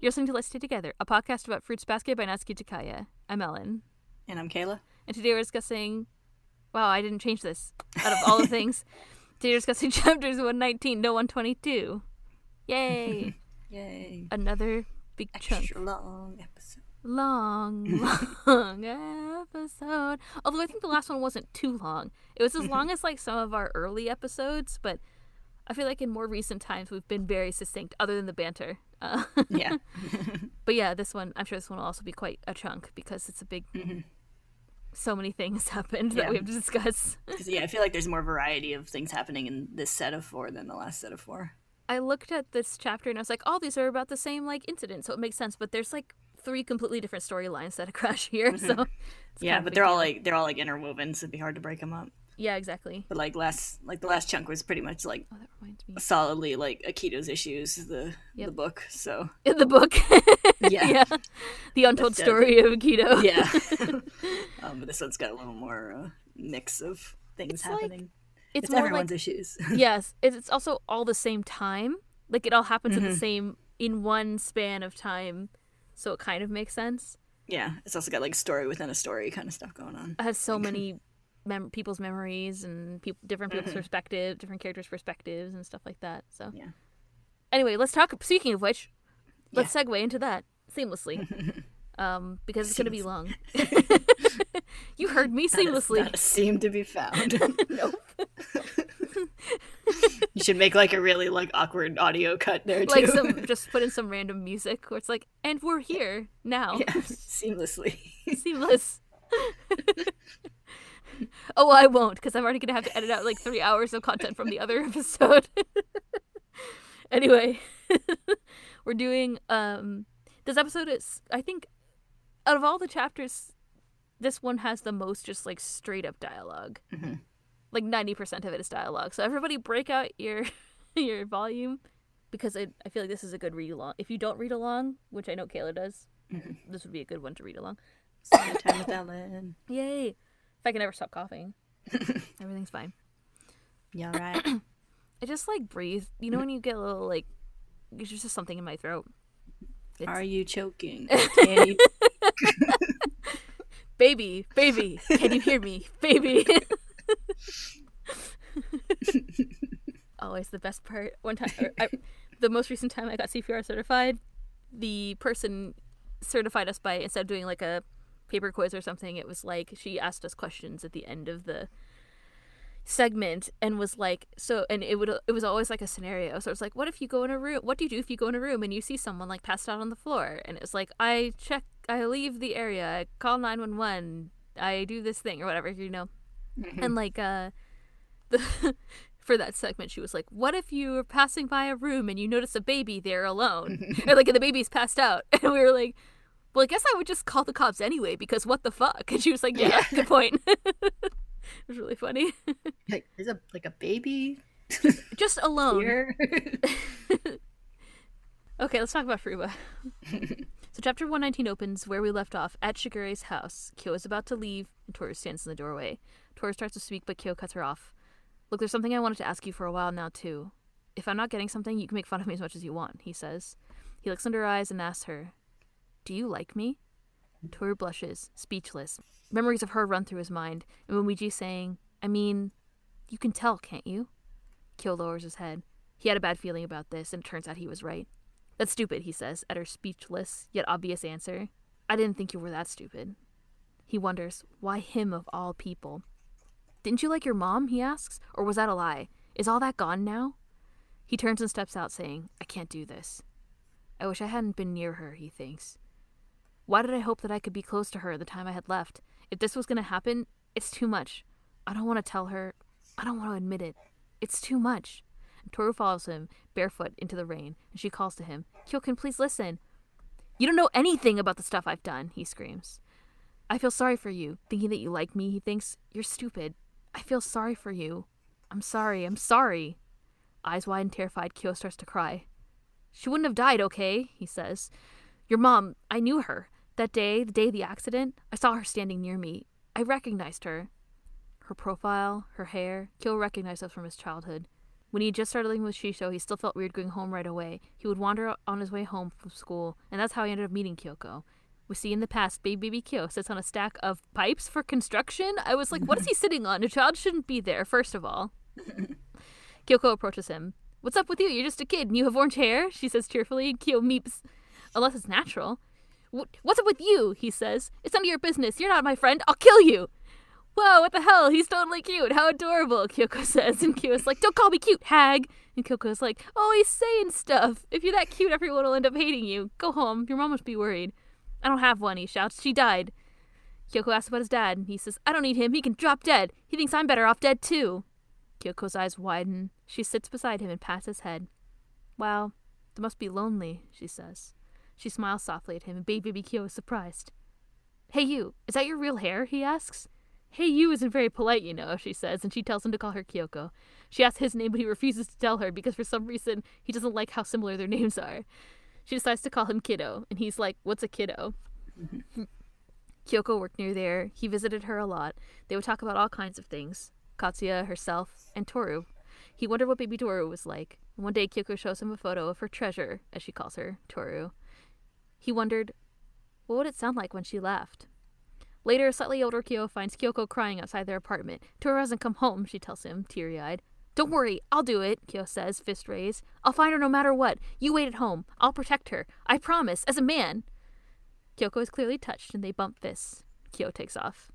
You're listening to Let's Stay Together, a podcast about Fruits Basket by Natsuki Takaya. I'm Ellen. And I'm Kayla. And today we're discussing. Wow, I didn't change this. Out of all the things, today we're discussing chapters 119, to 122. Yay! Yay. Another big chunk. Extra long episode. Long, long episode. Although I think the last one wasn't too long. It was as long as like some of our early episodes, but I feel like in more recent times we've been very succinct, other than the banter. Uh, Yeah. but yeah, this one, I'm sure this one will also be quite a chunk because it's a big. Mhm. So many things happened that we have to discuss. yeah, I feel like there's more variety of things happening in this set of four than the last set of four. I looked at this chapter and I was like, "Oh, these are about the same like incident, so it makes sense." But there's like three completely different storylines that crash here, so Mm-hmm. yeah, kind of a but they're all like they're all like interwoven, so it'd be hard to break them up. Yeah, exactly. But like last like the last chunk was pretty much like Oh, that reminds me. solidly like Akito's issues, the Yep. the book. So In the book, Yeah. yeah, the untold That's story of Keto. yeah. um, but this one's got a little more uh, mix of things It's like- happening. it's, it's more everyone's like issues. yes, it's it's also all the same time. Like it all happens at the same in one span of time, so it kind of makes sense. yeah, it's also got like story within a story kind of stuff going on. It has so many mem- people's memories and peop different people's Mhm. perspective, different characters' perspectives, and stuff like that. So Yeah. Anyway, let's talk. Speaking of which, let's segue into that seamlessly, um, because it's going to be long. you heard me seamlessly. seem to be found. nope. you should make like a really like awkward audio cut there too. Like some, just put in some random music where it's like, and we're here now, yeah, seamlessly. seamless. oh, I won't, because I'm already gonna have to edit out like three hours of content from the other episode. anyway, we're doing um this episode is I think out of all the chapters, this one has the most just like straight up dialogue. Mhm. Like ninety percent of it is dialogue. So everybody break out your your volume because I I feel like this is a good read along. If you don't read along, which I know Kayla does, Mhm. this would be a good one to read along. Spend time with Ellen. Yay! If I can never stop coughing, everything's fine. Yeah, right. I just like breathe. You know when you get a little like, there's just something in my throat. It's, Are you choking? You? baby, baby, can you hear me, baby? Always the best part. One time, or I, the most recent time I got CPR certified, the person certified us by instead of doing like a paper quiz or something, it was like she asked us questions at the end of the segment and was like so and it would it was always like a scenario. So it's like what if you go in a room what do you do if you go in a room and you see someone like passed out on the floor? And it was like i check i leave the area i call 911 i do this thing or whatever you know? And like uh the for that segment she was like what if you were passing by a room and you notice a baby there alone? Or like the baby's passed out. And we were like well i guess i would just call the cops anyway because what the fuck and she was like yeah, Yeah. good point it was really funny like, there's a like a baby just alone. Okay, let's talk about Fruba. so chapter 119 opens where we left off at Shigure's house. Kyo is about to leave, and Toru stands in the doorway. Toru starts to speak, but Kyo cuts her off. Look, there's something I wanted to ask you for a while now, too. If I'm not getting something, you can make fun of me as much as you want, he says. He looks under her eyes and asks her, Do you like me? Toru blushes, speechless. Memories of her run through his mind, and Momiji saying, I mean, you can tell, can't you? Kyo lowers his head. He had a bad feeling about this, and it turns out he was right. That's stupid, he says, at her speechless yet obvious answer. I didn't think you were that stupid. He wonders, why him of all people? Didn't you like your mom? he asks. Or was that a lie? Is all that gone now? He turns and steps out, saying, I can't do this. I wish I hadn't been near her, he thinks. Why did I hope that I could be close to her the time I had left? If this was going to happen, it's too much. I don't want to tell her. I don't want to admit it. It's too much. Toru follows him, barefoot, into the rain, and she calls to him, Kyokun, please listen. You don't know anything about the stuff I've done, he screams. I feel sorry for you. Thinking that you like me, he thinks, you're stupid. I feel sorry for you. I'm sorry, I'm sorry. Eyes wide and terrified, Kyo starts to cry. She wouldn't have died, okay? he says. Your mom, I knew her. That day, the day of the accident, I saw her standing near me. I recognized her. Her profile, her hair, Kyo recognized us from his childhood. When he had just started living with Shisho, he still felt weird going home right away. He would wander on his way home from school, and that's how he ended up meeting Kyoko. We see in the past, baby baby Kyo sits on a stack of pipes for construction. I was like, what is he sitting on? A child shouldn't be there, first of all. Kyoko approaches him. What's up with you? You're just a kid and you have orange hair, she says cheerfully. Kyo meeps. Unless it's natural. What's up with you? He says. It's none of your business. You're not my friend. I'll kill you. Whoa, what the hell? He's totally cute. How adorable, Kyoko says. And Kyo's like, don't call me cute, hag. And Kyoko's like, oh, he's saying stuff. If you're that cute, everyone will end up hating you. Go home. Your mom must be worried. I don't have one, he shouts. She died. Kyoko asks about his dad, and he says, I don't need him. He can drop dead. He thinks I'm better off dead, too. Kyoko's eyes widen. She sits beside him and pats his head. Wow, they must be lonely, she says. She smiles softly at him, and baby Kyo is surprised. Hey, you, is that your real hair? he asks. Hey, you isn't very polite, you know, she says, and she tells him to call her Kyoko. She asks his name, but he refuses to tell her because for some reason he doesn't like how similar their names are. She decides to call him Kiddo, and he's like, What's a kiddo? Kyoko worked near there. He visited her a lot. They would talk about all kinds of things Katsuya, herself, and Toru. He wondered what baby Toru was like. And one day, Kyoko shows him a photo of her treasure, as she calls her, Toru. He wondered, what would it sound like when she left? Later, a slightly older Kyo finds Kyoko crying outside their apartment. Toru hasn't come home, she tells him, teary eyed. Don't worry, I'll do it, Kyo says, fist raised. I'll find her no matter what. You wait at home. I'll protect her. I promise, as a man. Kyoko is clearly touched, and they bump fists. Kyo takes off.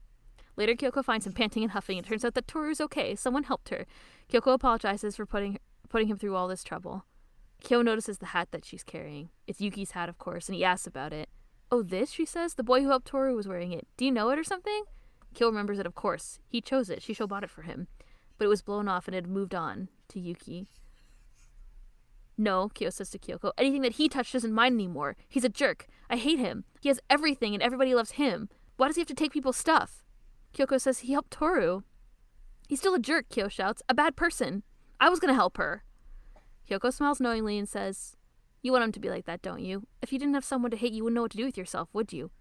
Later, Kyoko finds him panting and huffing. It turns out that Toru's okay. Someone helped her. Kyoko apologizes for putting putting him through all this trouble. Kyo notices the hat that she's carrying. It's Yuki's hat, of course, and he asks about it. Oh, this, she says? The boy who helped Toru was wearing it. Do you know it or something? Kyo remembers it, of course. He chose it. Shisho bought it for him. But it was blown off and had moved on to Yuki. No, Kyo says to Kyoko. Anything that he touched isn't mine anymore. He's a jerk. I hate him. He has everything and everybody loves him. Why does he have to take people's stuff? Kyoko says he helped Toru. He's still a jerk, Kyo shouts. A bad person. I was gonna help her. Kyoko smiles knowingly and says, You want him to be like that, don't you? If you didn't have someone to hate, you wouldn't know what to do with yourself, would you?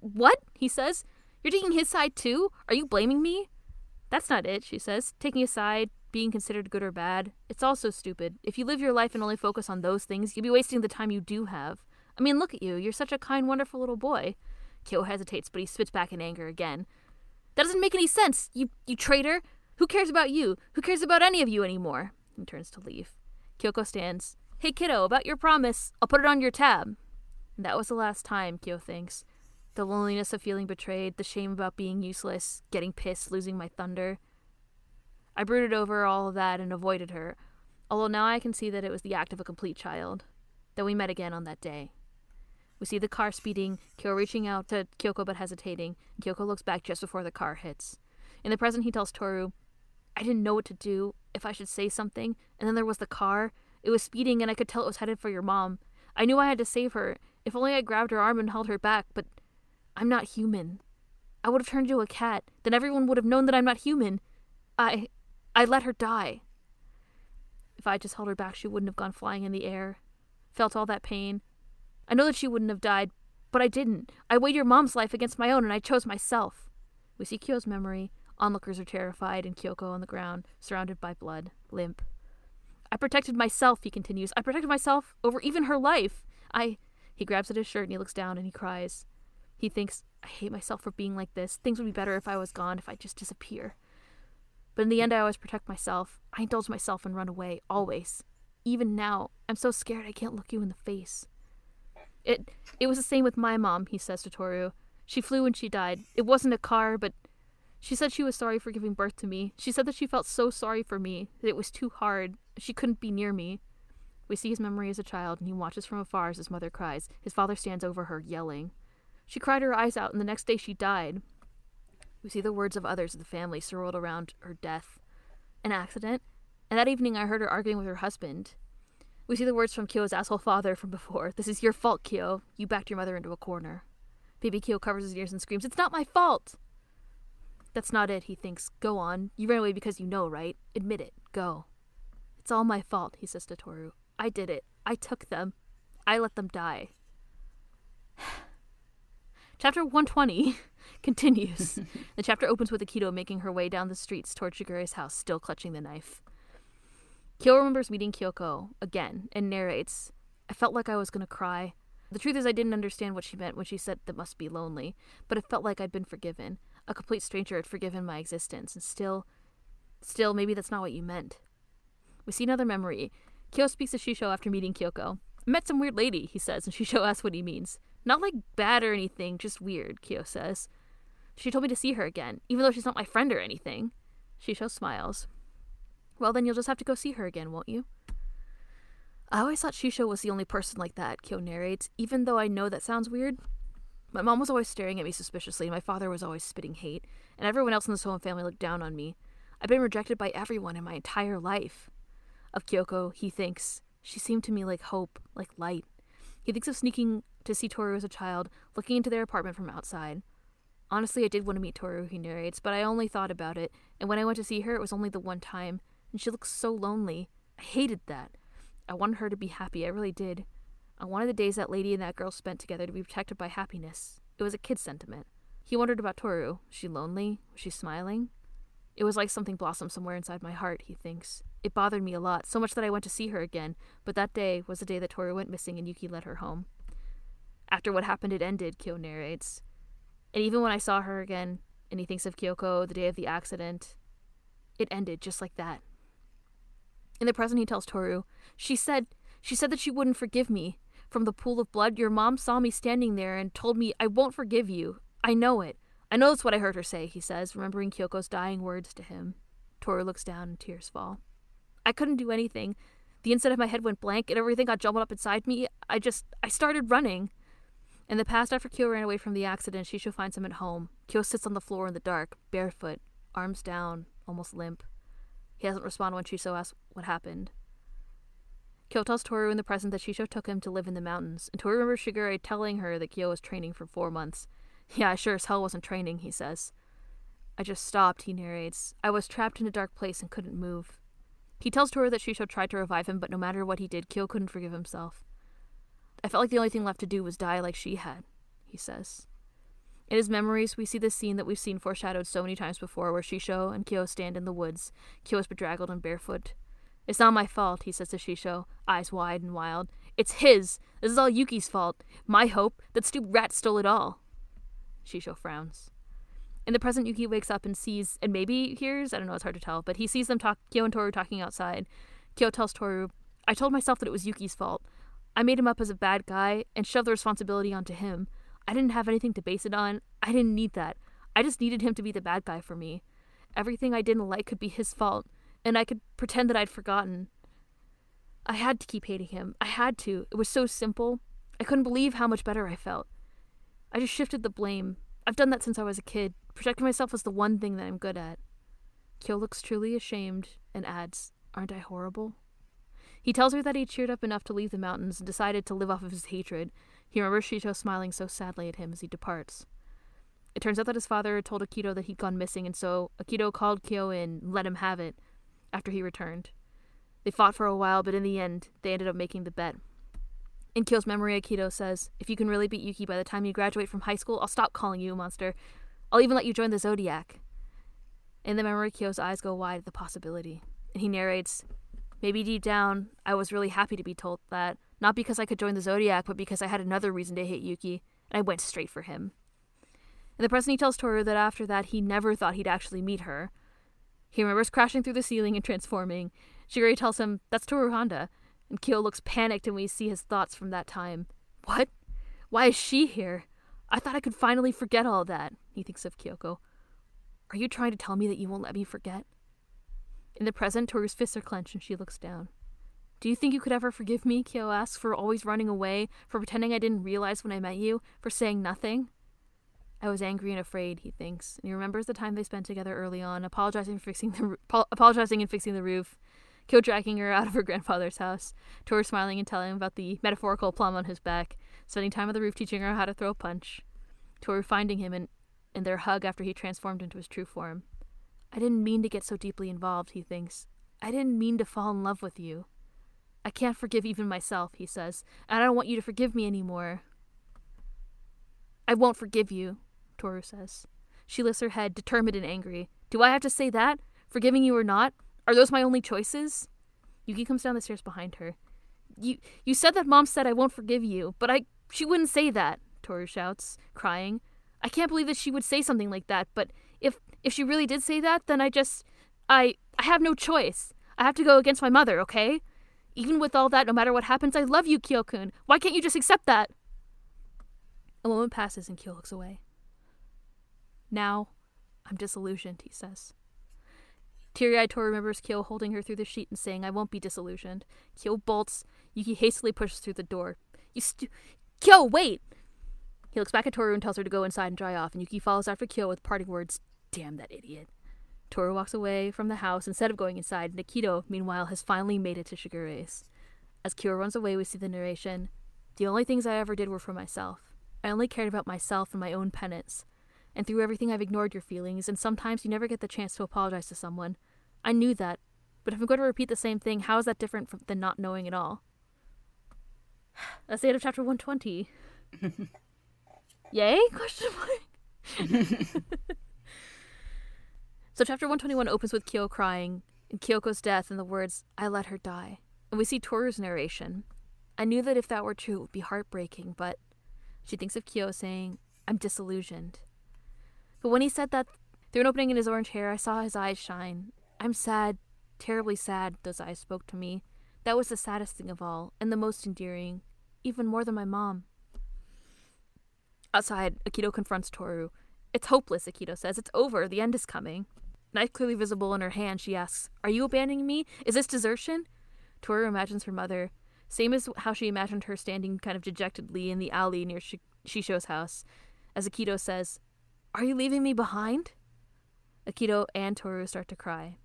What? He says. You're taking his side too? Are you blaming me? That's not it, she says. Taking a side, being considered good or bad. It's all so stupid. If you live your life and only focus on those things, you'll be wasting the time you do have. I mean, look at you. You're such a kind, wonderful little boy. Kyo hesitates, but he spits back in anger again. That doesn't make any sense, you you traitor! Who cares about you? Who cares about any of you anymore? He turns to leave. Kyoko stands. Hey kiddo, about your promise. I'll put it on your tab. And that was the last time, Kyo thinks. The loneliness of feeling betrayed, the shame about being useless, getting pissed, losing my thunder. I brooded over all of that and avoided her, although now I can see that it was the act of a complete child. Then we met again on that day. We see the car speeding, Kyo reaching out to Kyoko but hesitating, Kyoko looks back just before the car hits. In the present, he tells Toru, I didn't know what to do, if I should say something, and then there was the car. It was speeding, and I could tell it was headed for your mom. I knew I had to save her. If only I grabbed her arm and held her back, but I'm not human. I would have turned into a cat. Then everyone would have known that I'm not human. I. I let her die. If I just held her back, she wouldn't have gone flying in the air. Felt all that pain. I know that she wouldn't have died, but I didn't. I weighed your mom's life against my own, and I chose myself. We see Kyo's memory. Onlookers are terrified, and Kyoko on the ground, surrounded by blood, limp. I protected myself, he continues. I protected myself over even her life. I. He grabs at his shirt and he looks down and he cries. He thinks, I hate myself for being like this. Things would be better if I was gone, if I just disappear. But in the end, I always protect myself. I indulge myself and run away, always. Even now, I'm so scared I can't look you in the face. It it was the same with my mom, he says to Toru. She flew when she died. It wasn't a car, but she said she was sorry for giving birth to me. She said that she felt so sorry for me, that it was too hard. She couldn't be near me. We see his memory as a child, and he watches from afar as his mother cries. His father stands over her, yelling. She cried her eyes out, and the next day she died. We see the words of others of the family swirled around her death. An accident? And that evening I heard her arguing with her husband. We see the words from Kyo's asshole father from before. This is your fault, Kyo. You backed your mother into a corner. Baby Kyo covers his ears and screams, It's not my fault! That's not it, he thinks. Go on. You ran away because you know, right? Admit it. Go. It's all my fault, he says to Toru. I did it. I took them. I let them die. Chapter 120 continues. the chapter opens with Akito making her way down the streets toward Shigure's house, still clutching the knife. Kyo remembers meeting Kyoko again and narrates, I felt like I was going to cry. The truth is, I didn't understand what she meant when she said that must be lonely, but it felt like I'd been forgiven. A complete stranger had forgiven my existence, and still, still, maybe that's not what you meant. We see another memory. Kyo speaks to Shisho after meeting Kyoko. Met some weird lady, he says, and Shisho asks what he means. Not like bad or anything, just weird, Kyo says. She told me to see her again, even though she's not my friend or anything. Shisho smiles. Well, then you'll just have to go see her again, won't you? I always thought Shisho was the only person like that, Kyo narrates, even though I know that sounds weird. My mom was always staring at me suspiciously, my father was always spitting hate, and everyone else in the Sohma family looked down on me. I've been rejected by everyone in my entire life. Of Kyoko, he thinks, she seemed to me like hope, like light. He thinks of sneaking to see Toru as a child, looking into their apartment from outside. Honestly, I did want to meet Toru, he narrates, but I only thought about it, and when I went to see her, it was only the one time, and she looked so lonely. I hated that. I wanted her to be happy, I really did. I wanted the days that lady and that girl spent together to be protected by happiness. It was a kid's sentiment. He wondered about Toru. Was she lonely? Was she smiling? It was like something blossomed somewhere inside my heart, he thinks. It bothered me a lot, so much that I went to see her again, but that day was the day that Toru went missing and Yuki led her home. After what happened, it ended, Kyo narrates. And even when I saw her again, and he thinks of Kyoko the day of the accident, it ended just like that. In the present, he tells Toru, She said, she said that she wouldn't forgive me. From the pool of blood, your mom saw me standing there and told me, I won't forgive you. I know it. I know that's what I heard her say, he says, remembering Kyoko's dying words to him. Toru looks down and tears fall. I couldn't do anything. The inside of my head went blank and everything got jumbled up inside me. I just, I started running. In the past, after Kyo ran away from the accident, Shisho finds him at home. Kyo sits on the floor in the dark, barefoot, arms down, almost limp. He doesn't respond when Shisho asks what happened. Kyo tells Toru in the present that Shisho took him to live in the mountains, and Toru remembers Shigure telling her that Kyo was training for four months. Yeah, I sure as hell wasn't training, he says. I just stopped, he narrates. I was trapped in a dark place and couldn't move. He tells Toru that Shisho tried to revive him, but no matter what he did, Kyo couldn't forgive himself. I felt like the only thing left to do was die like she had, he says. In his memories, we see the scene that we've seen foreshadowed so many times before, where Shisho and Kyo stand in the woods. Kyo is bedraggled and barefoot. It's not my fault, he says to Shisho, eyes wide and wild. It's his. This is all Yuki's fault. My hope. That stupid rat stole it all. Shisho frowns. In the present, Yuki wakes up and sees, and maybe hears, I don't know, it's hard to tell, but he sees them talk, Kyo and Toru talking outside. Kyo tells Toru, I told myself that it was Yuki's fault. I made him up as a bad guy and shoved the responsibility onto him. I didn't have anything to base it on. I didn't need that. I just needed him to be the bad guy for me. Everything I didn't like could be his fault, and I could pretend that I'd forgotten. I had to keep hating him. I had to. It was so simple. I couldn't believe how much better I felt. I just shifted the blame. I've done that since I was a kid. Protecting myself was the one thing that I'm good at. Kyo looks truly ashamed and adds, Aren't I horrible? He tells her that he cheered up enough to leave the mountains and decided to live off of his hatred, he remembers Shisho smiling so sadly at him as he departs. It turns out that his father told Akito that he'd gone missing, and so Akito called Kyo in and let him have it after he returned. They fought for a while, but in the end, they ended up making the bet. In Kyo's memory, Akito says, If you can really beat Yuki by the time you graduate from high school, I'll stop calling you a monster. I'll even let you join the Zodiac. In the memory, Kyo's eyes go wide at the possibility, and he narrates, Maybe deep down, I was really happy to be told that, not because I could join the Zodiac, but because I had another reason to hate Yuki, and I went straight for him. In the present, he tells Toru that after that, he never thought he'd actually meet her. He remembers crashing through the ceiling and transforming. Shigure tells him, That's Toru Honda. And Kyo looks panicked, and we see his thoughts from that time. What? Why is she here? I thought I could finally forget all that, he thinks of Kyoko. Are you trying to tell me that you won't let me forget? In the present, Toru's fists are clenched and she looks down. Do you think you could ever forgive me? Kyo asks, for always running away, for pretending I didn't realize when I met you, for saying nothing? I was angry and afraid, he thinks, and he remembers the time they spent together early on, apologizing for fixing the apologizing and fixing the roof. Kyo dragging her out of her grandfather's house, Toru smiling and telling him about the metaphorical plum on his back, spending time on the roof teaching her how to throw a punch. Toru finding him in, in their hug after he transformed into his true form. I didn't mean to get so deeply involved, he thinks. I didn't mean to fall in love with you. I can't forgive even myself, he says, and I don't want you to forgive me anymore. I won't forgive you, Toru says. She lifts her head, determined and angry. Do I have to say that? Forgiving you or not? Are those my only choices? Yuki comes down the stairs behind her. You you said that mom said I won't forgive you, but I she wouldn't say that, Toru shouts, crying. I can't believe that she would say something like that, but if if she really did say that, then I just I I have no choice. I have to go against my mother, okay? Even with all that, no matter what happens, I love you, Kyokun. Why can't you just accept that? A moment passes and Kyo looks away. Now, I'm disillusioned, he says. Teary eyed Toru remembers Kyo holding her through the sheet and saying, I won't be disillusioned. Kyo bolts. Yuki hastily pushes through the door. You stu- Kyo, wait! He looks back at Toru and tells her to go inside and dry off, and Yuki follows after Kyo with parting words, Damn that idiot. Toru walks away from the house instead of going inside, and Akito, meanwhile, has finally made it to Shigure's. As Kyo runs away, we see the narration. The only things I ever did were for myself. I only cared about myself and my own penance. And through everything, I've ignored your feelings, and sometimes you never get the chance to apologize to someone. I knew that, but if I'm going to repeat the same thing, how is that different from, than not knowing at all? That's the end of chapter 120. Yay? Question mark. so chapter 121 opens with Kyo crying, and Kyoko's death, and the words, I let her die. And we see Toru's narration. I knew that if that were true, it would be heartbreaking, but she thinks of Kyo saying, I'm disillusioned. But when he said that, through an opening in his orange hair, I saw his eyes shine. I'm sad, terribly sad, those eyes spoke to me. That was the saddest thing of all, and the most endearing, even more than my mom. Outside, Akito confronts Toru. It's hopeless, Akito says. It's over. The end is coming. Knife clearly visible in her hand, she asks, Are you abandoning me? Is this desertion? Toru imagines her mother, same as how she imagined her standing kind of dejectedly in the alley near Sh- Shisho's house. As Akito says, Are you leaving me behind? Akito and Toru start to cry.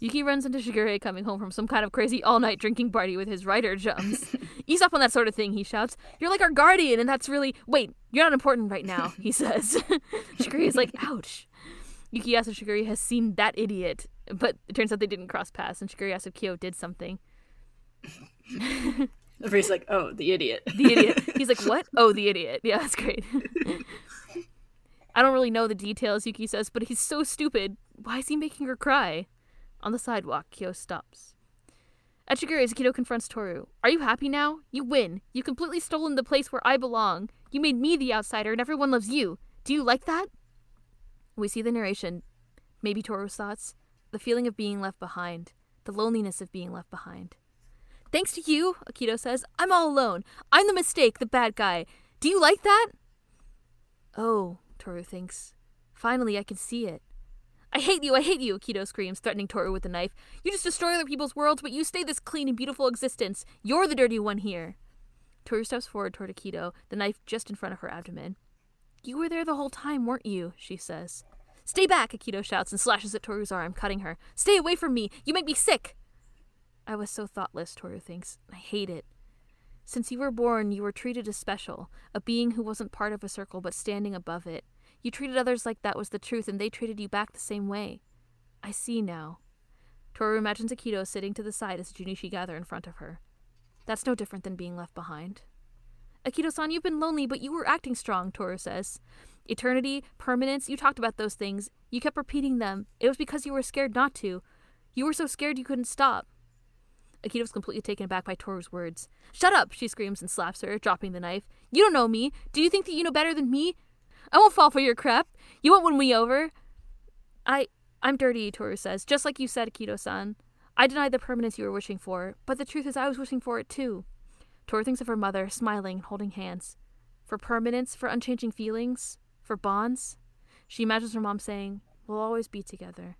Yuki runs into Shigure coming home from some kind of crazy all night drinking party with his rider jumps. Ease up on that sort of thing, he shouts. You're like our guardian, and that's really. Wait, you're not important right now, he says. Shigure is like, ouch. Yuki asks if Shigure has seen that idiot, but it turns out they didn't cross paths, and Shigure asks if Kyo did something. priest's like, oh, the idiot. the idiot. He's like, what? Oh, the idiot. Yeah, that's great. I don't really know the details, Yuki says, but he's so stupid. Why is he making her cry? On the sidewalk, Kyo stops. At Shigure, Akito confronts Toru. Are you happy now? You win. You completely stolen the place where I belong. You made me the outsider, and everyone loves you. Do you like that? We see the narration. Maybe Toru's thoughts. The feeling of being left behind. The loneliness of being left behind. Thanks to you, Akito says, I'm all alone. I'm the mistake, the bad guy. Do you like that? Oh, Toru thinks. Finally, I can see it. I hate you, I hate you, Akito screams, threatening Toru with a knife. You just destroy other people's worlds, but you stay this clean and beautiful existence. You're the dirty one here. Toru steps forward toward Akito, the knife just in front of her abdomen. You were there the whole time, weren't you? she says. Stay back, Akito shouts and slashes at Toru's arm, cutting her. Stay away from me! You make me sick! I was so thoughtless, Toru thinks. I hate it. Since you were born, you were treated as special, a being who wasn't part of a circle but standing above it. You treated others like that was the truth, and they treated you back the same way. I see now. Toru imagines Akito sitting to the side as Juunishi gather in front of her. That's no different than being left behind. Akito san, you've been lonely, but you were acting strong, Toru says. Eternity, permanence, you talked about those things. You kept repeating them. It was because you were scared not to. You were so scared you couldn't stop. Akito's completely taken aback by Toru's words. Shut up, she screams and slaps her, dropping the knife. You don't know me. Do you think that you know better than me? I won't fall for your crap. You won't win me over. I I'm dirty, Toru says, just like you said, Akito-san. I denied the permanence you were wishing for, but the truth is I was wishing for it too. Toru thinks of her mother, smiling and holding hands. For permanence, for unchanging feelings, for bonds. She imagines her mom saying, We'll always be together.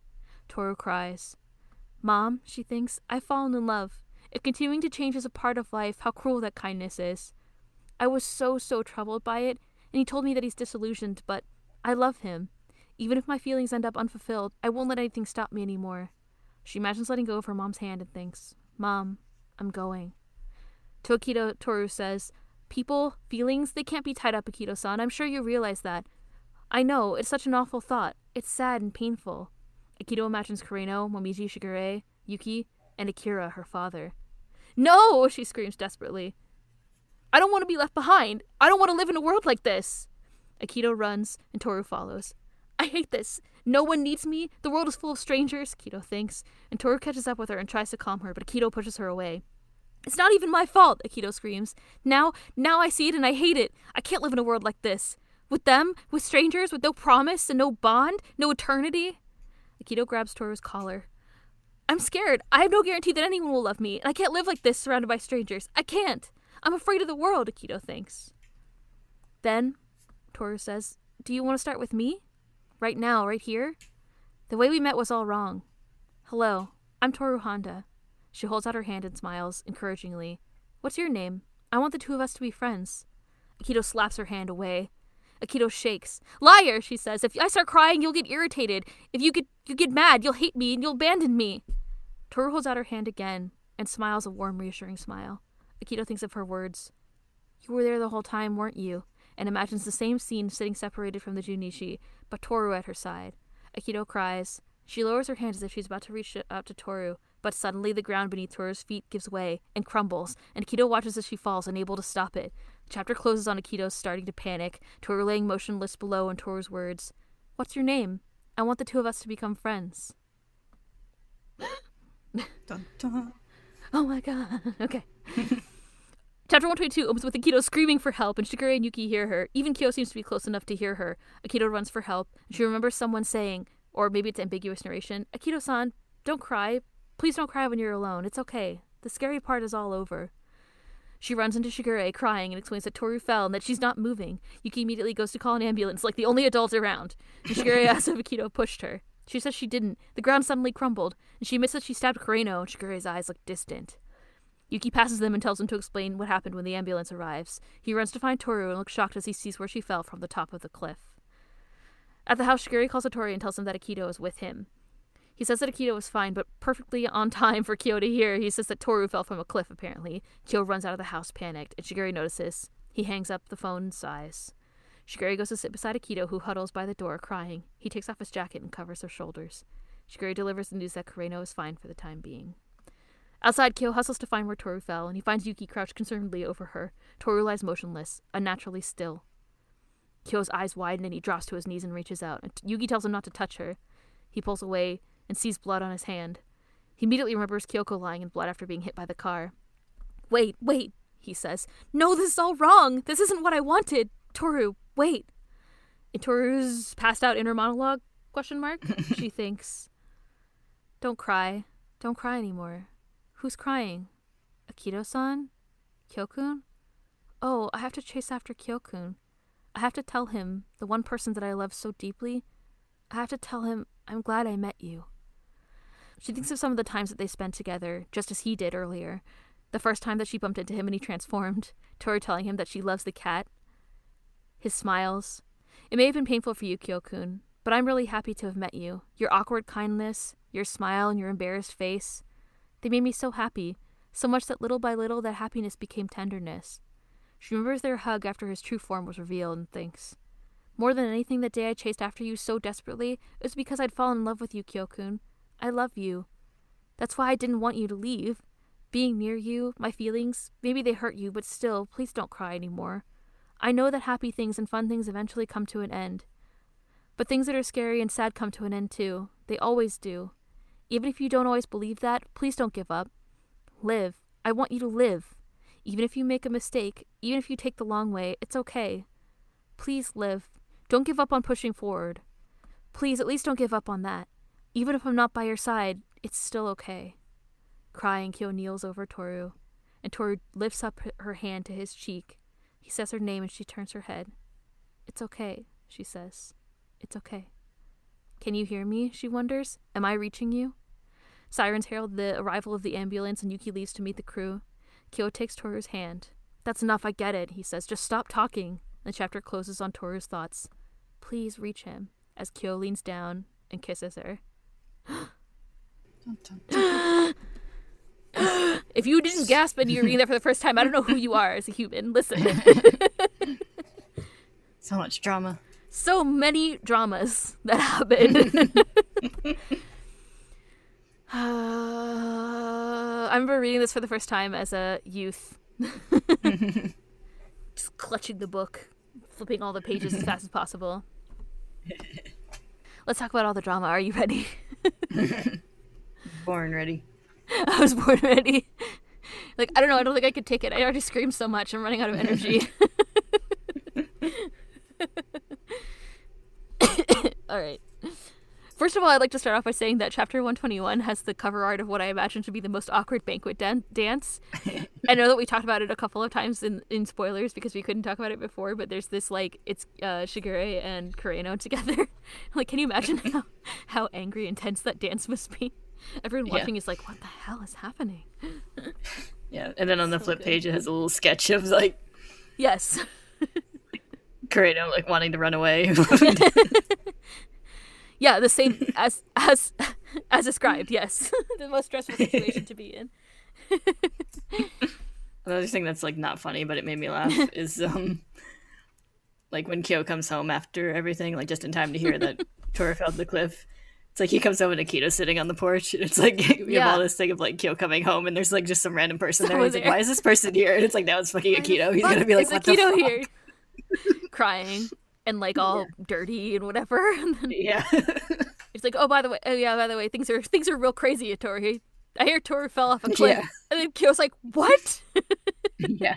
Toru cries. Mom, she thinks, I've fallen in love. If continuing to change is a part of life, how cruel that kindness is. I was so, so troubled by it, and he told me that he's disillusioned, but I love him. Even if my feelings end up unfulfilled, I won't let anything stop me anymore. She imagines letting go of her mom's hand and thinks, Mom, I'm going. To Akito, Toru says, People, feelings, they can't be tied up, Akito san. I'm sure you realize that. I know, it's such an awful thought. It's sad and painful. Akito imagines Kureno, Momiji Shigure, Yuki, and Akira, her father. No! she screams desperately. I don't want to be left behind. I don't want to live in a world like this. Akito runs, and Toru follows. I hate this. No one needs me. The world is full of strangers, Akito thinks, and Toru catches up with her and tries to calm her, but Akito pushes her away. It's not even my fault, Akito screams. Now, now I see it and I hate it. I can't live in a world like this. With them, with strangers, with no promise and no bond, no eternity. Akito grabs Toru's collar. I'm scared. I have no guarantee that anyone will love me, and I can't live like this surrounded by strangers. I can't. I'm afraid of the world, Akito thinks. Then, Toru says, Do you want to start with me? Right now, right here? The way we met was all wrong. Hello, I'm Toru Honda. She holds out her hand and smiles, encouragingly. What's your name? I want the two of us to be friends. Akito slaps her hand away. Akito shakes. Liar, she says. If I start crying, you'll get irritated. If you get you get mad, you'll hate me and you'll abandon me. Toru holds out her hand again and smiles a warm, reassuring smile. Akito thinks of her words. You were there the whole time, weren't you? And imagines the same scene sitting separated from the Juunishi, but Toru at her side. Akito cries. She lowers her hand as if she's about to reach out to Toru, but suddenly the ground beneath Toru's feet gives way and crumbles, and Akito watches as she falls, unable to stop it. The chapter closes on Akito starting to panic, Toru laying motionless below, and Toru's words, What's your name? I want the two of us to become friends. Dun, dun. Oh my god. Okay. Chapter 122 opens with Akito screaming for help, and Shigure and Yuki hear her. Even Kyo seems to be close enough to hear her. Akito runs for help, and she remembers someone saying, or maybe it's ambiguous narration, Akito san, don't cry. Please don't cry when you're alone. It's okay. The scary part is all over. She runs into Shigure, crying, and explains that Toru fell and that she's not moving. Yuki immediately goes to call an ambulance, like the only adult around. And Shigure asks if Akito pushed her. She says she didn't. The ground suddenly crumbled, and she admits that she stabbed Kureno, and Shigure's eyes look distant. Yuki passes them and tells them to explain what happened when the ambulance arrives. He runs to find Toru and looks shocked as he sees where she fell from the top of the cliff. At the house, Shigure calls Toru and tells him that Akito is with him. He says that Akito was fine, but perfectly on time for Kyo to hear. He says that Toru fell from a cliff, apparently. Kyo runs out of the house, panicked, and Shigure notices. He hangs up the phone and sighs. Shigure goes to sit beside Akito, who huddles by the door, crying. He takes off his jacket and covers her shoulders. Shigure delivers the news that Kureno is fine for the time being. Outside, Kyo hustles to find where Toru fell, and he finds Yuki crouched concernedly over her. Toru lies motionless, unnaturally still. Kyo's eyes widen and he drops to his knees and reaches out. Yuki tells him not to touch her. He pulls away and sees blood on his hand. He immediately remembers Kyoko lying in blood after being hit by the car. Wait, wait, he says. No, this is all wrong. This isn't what I wanted. Toru, wait. In Toru's passed out inner monologue, question mark, she thinks, Don't cry. Don't cry anymore. Who's crying? Akito-san? Kyokun? Oh, I have to chase after Kyokun. I have to tell him, the one person that I love so deeply, I have to tell him I'm glad I met you. She thinks of some of the times that they spent together, just as he did earlier. The first time that she bumped into him and he transformed, Toru telling him that she loves the cat. His smiles. It may have been painful for you, Kyokun, but I'm really happy to have met you. Your awkward kindness, your smile, and your embarrassed face. They made me so happy, so much that little by little that happiness became tenderness. She remembers their hug after his true form was revealed and thinks, More than anything that day I chased after you so desperately, it was because I'd fallen in love with you, Kyokun. I love you. That's why I didn't want you to leave. Being near you, my feelings, maybe they hurt you, but still, please don't cry anymore. I know that happy things and fun things eventually come to an end. But things that are scary and sad come to an end too. They always do. Even if you don't always believe that, please don't give up. Live. I want you to live. Even if you make a mistake, even if you take the long way, it's okay. Please live. Don't give up on pushing forward. Please, at least don't give up on that. Even if I'm not by your side, it's still okay. Crying, Kyo kneels over Toru, and Toru lifts up her hand to his cheek. He says her name and she turns her head. It's okay, she says. It's okay. Can you hear me? She wonders. Am I reaching you? Sirens herald the arrival of the ambulance, and Yuki leaves to meet the crew. Kyo takes Toru's hand. That's enough, I get it, he says. Just stop talking. The chapter closes on Toru's thoughts. Please reach him, as Kyo leans down and kisses her. If you didn't gasp and you're reading that for the first time, I don't know who you are as a human. Listen. So much drama. So many dramas that happen. Uh, I remember reading this for the first time as a youth. Just clutching the book, flipping all the pages as fast as possible. let's talk about all the drama. Are you ready? Born ready. I was born ready. Like I don't know. I don't think I could take it. I already screamed so much. I'm running out of energy. All right. First of all, I'd like to start off by saying that chapter 121 has the cover art of what I imagine to be the most awkward banquet dan- dance. I know that we talked about it a couple of times in, in spoilers because we couldn't talk about it before, but there's this like it's uh, Shigure and Kureno together. like, can you imagine how, how angry and tense that dance must be? Everyone Yeah. watching is like, what the hell is happening? Yeah, and then on the So flip good. page, it has a little sketch of like Yes. Kureno like wanting to run away. Yeah, the same as as as described. Yes, the most stressful situation to be in. Another thing that's like not funny, but it made me laugh is um like when Kyo comes home after everything, like just in time to hear that Toru fell the cliff. It's like he comes home and Akito's sitting on the porch. And it's like we Yeah. have all this thing of like Kyo coming home, and there's like just some random person there. He's like, "Why is this person here?" And it's like now it's fucking Akito. He's gonna be like, is "What Akito the fuck?" here? Crying and like all dirty and whatever. And then Yeah, it's like, oh, by the way, oh yeah, by the way, things are things are real crazy at Toru. I hear Toru fell off a cliff, Yeah. and then Kyo's like, what? yeah.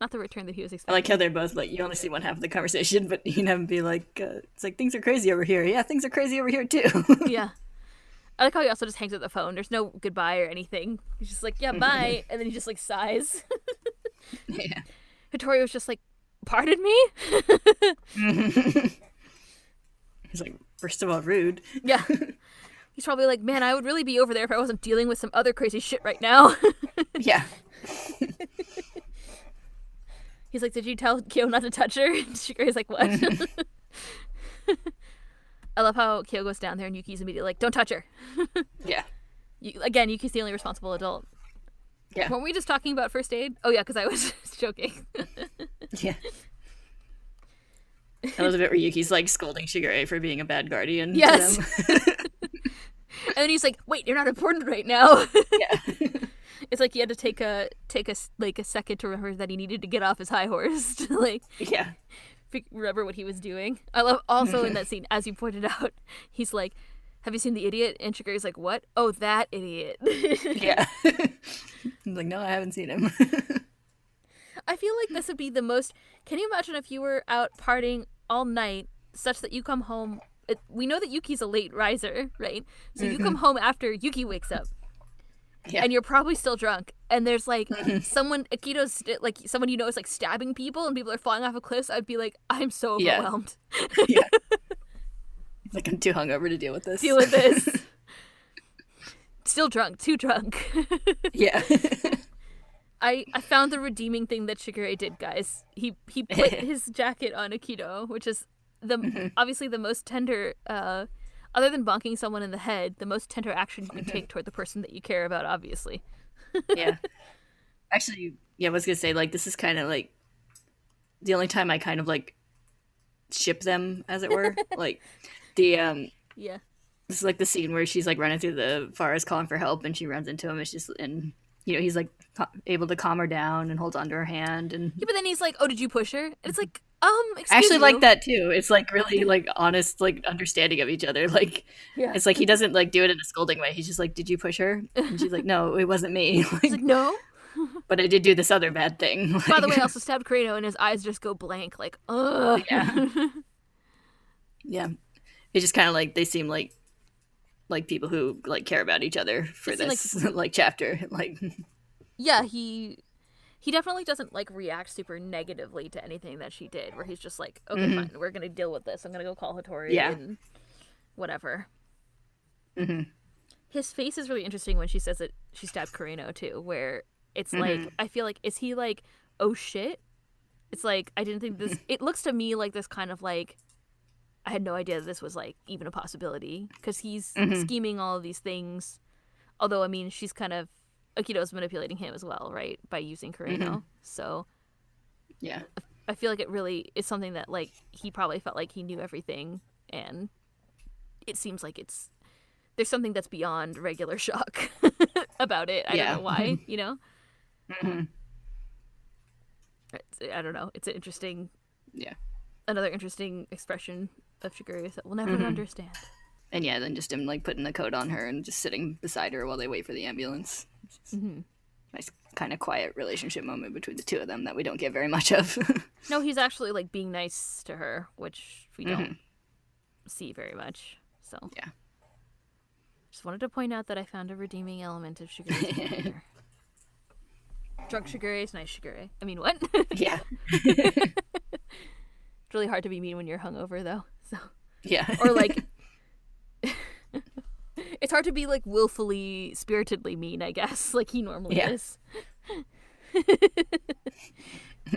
Not the return that he was expecting. I like how they're both like you only see one half of the conversation, but you know, be like, uh, "It's like things are crazy over here." Yeah, things are crazy over here too. yeah. I like how he also just hangs up the phone. There's no goodbye or anything. He's just like, yeah, bye, and then he just like sighs. Yeah. Hatori was just like, pardon me? He's like, first of all, rude. Yeah. He's probably like, man, I would really be over there if I wasn't dealing with some other crazy shit right now. Yeah. He's like, did you tell Kyo not to touch her? And Shigure's like, what? I love how Kyo goes down there and Yuki's immediately like, don't touch her. Yeah. You, again, Yuki's the only responsible adult. Yeah. Weren't we just talking about first aid? Oh, yeah, because I was joking. Yeah. I love the bit where Yuki's like scolding Shigure for being a bad guardian. to Yes. them. and then he's like, wait, you're not important right now. yeah. it's like he had to take a take a s- like a second to remember that he needed to get off his high horse to like Yeah. remember what he was doing. I love also in that scene, as you pointed out, he's like, "Have you seen the idiot?" And Shigure's like, "What? Oh, that idiot." Yeah. I'm like, no, I haven't seen him. I feel like this would be the most. Can you imagine if you were out partying all night, such that you come home? It, we know that Yuki's a late riser, right? So you come mm-hmm. home after Yuki wakes up, yeah. and you're probably still drunk. And there's like mm-hmm. someone Akito's like someone you know is like stabbing people, and people are falling off of cliffs. I'd be like, I'm so overwhelmed. yeah. He's like, I'm too hungover to deal with this. Deal with this. Still drunk, too drunk. yeah. I, I found the redeeming thing that Shigure did, guys. He he put his jacket on Akito, which is the obviously the most tender, uh, other than bonking someone in the head, the most tender action you can take toward the person that you care about. Obviously, yeah. Actually, yeah, I was gonna say like this is kind of like the only time I kind of like ship them, as it were. like the um, yeah, this is like the scene where she's like running through the forest calling for help, and she runs into him. It's just and you know he's like able to calm her down and holds onto her hand and. yeah. But then he's like, "Oh, did you push her?" And it's like, um, I actually you. like that too. It's like really like honest, like understanding of each other. Like Yeah. it's like he doesn't like do it in a scolding way. He's just like, "Did you push her?" And she's like, "No, it wasn't me." He's Like, like, "No." but I did do this other bad thing. By the way, I also stabbed Kureno, and his eyes just go blank, like, ugh. Yeah. yeah, it's just kind of like they seem like like people who like care about each other for They seem like- this like, chapter. Like yeah, he he definitely doesn't like react super negatively to anything that she did. Where he's just like, okay, fine, we're gonna deal with this. I'm gonna go call Hatori Mm-hmm. Yeah. and whatever. Mhm. His face is really interesting when she says that she stabbed Kureno too. Where it's Mm-hmm. like, I feel like, is he like, oh shit? It's like I didn't think this. it looks to me like this kind of like. I had no idea this was like even a possibility because he's Mm-hmm. scheming all of these things. Although I mean, she's kind of Akito's manipulating him as well, right, by using Kureno. Mm-hmm. So yeah, I feel like it really is something that like he probably felt like he knew everything, and it seems like it's there's something that's beyond regular shock about it. I Yeah. don't know why, you know. Mhm. I don't know. It's an interesting. yeah. another interesting expression of Shigure that we'll never Mhm. understand. And yeah, then just him like putting the coat on her and just sitting beside her while they wait for the ambulance. hmm Nice kind of quiet relationship moment between the two of them that we don't get very much of. No, he's actually like being nice to her, which we don't Mhm. see very much. So Yeah. Just wanted to point out that I found a redeeming element of Shigure's character. Drunk Shigure is nice Shigure. I mean, what? Yeah. it's really hard to be mean when you're hungover, though. So Yeah. or like it's hard to be like willfully spiritedly mean i guess like he normally Yeah. is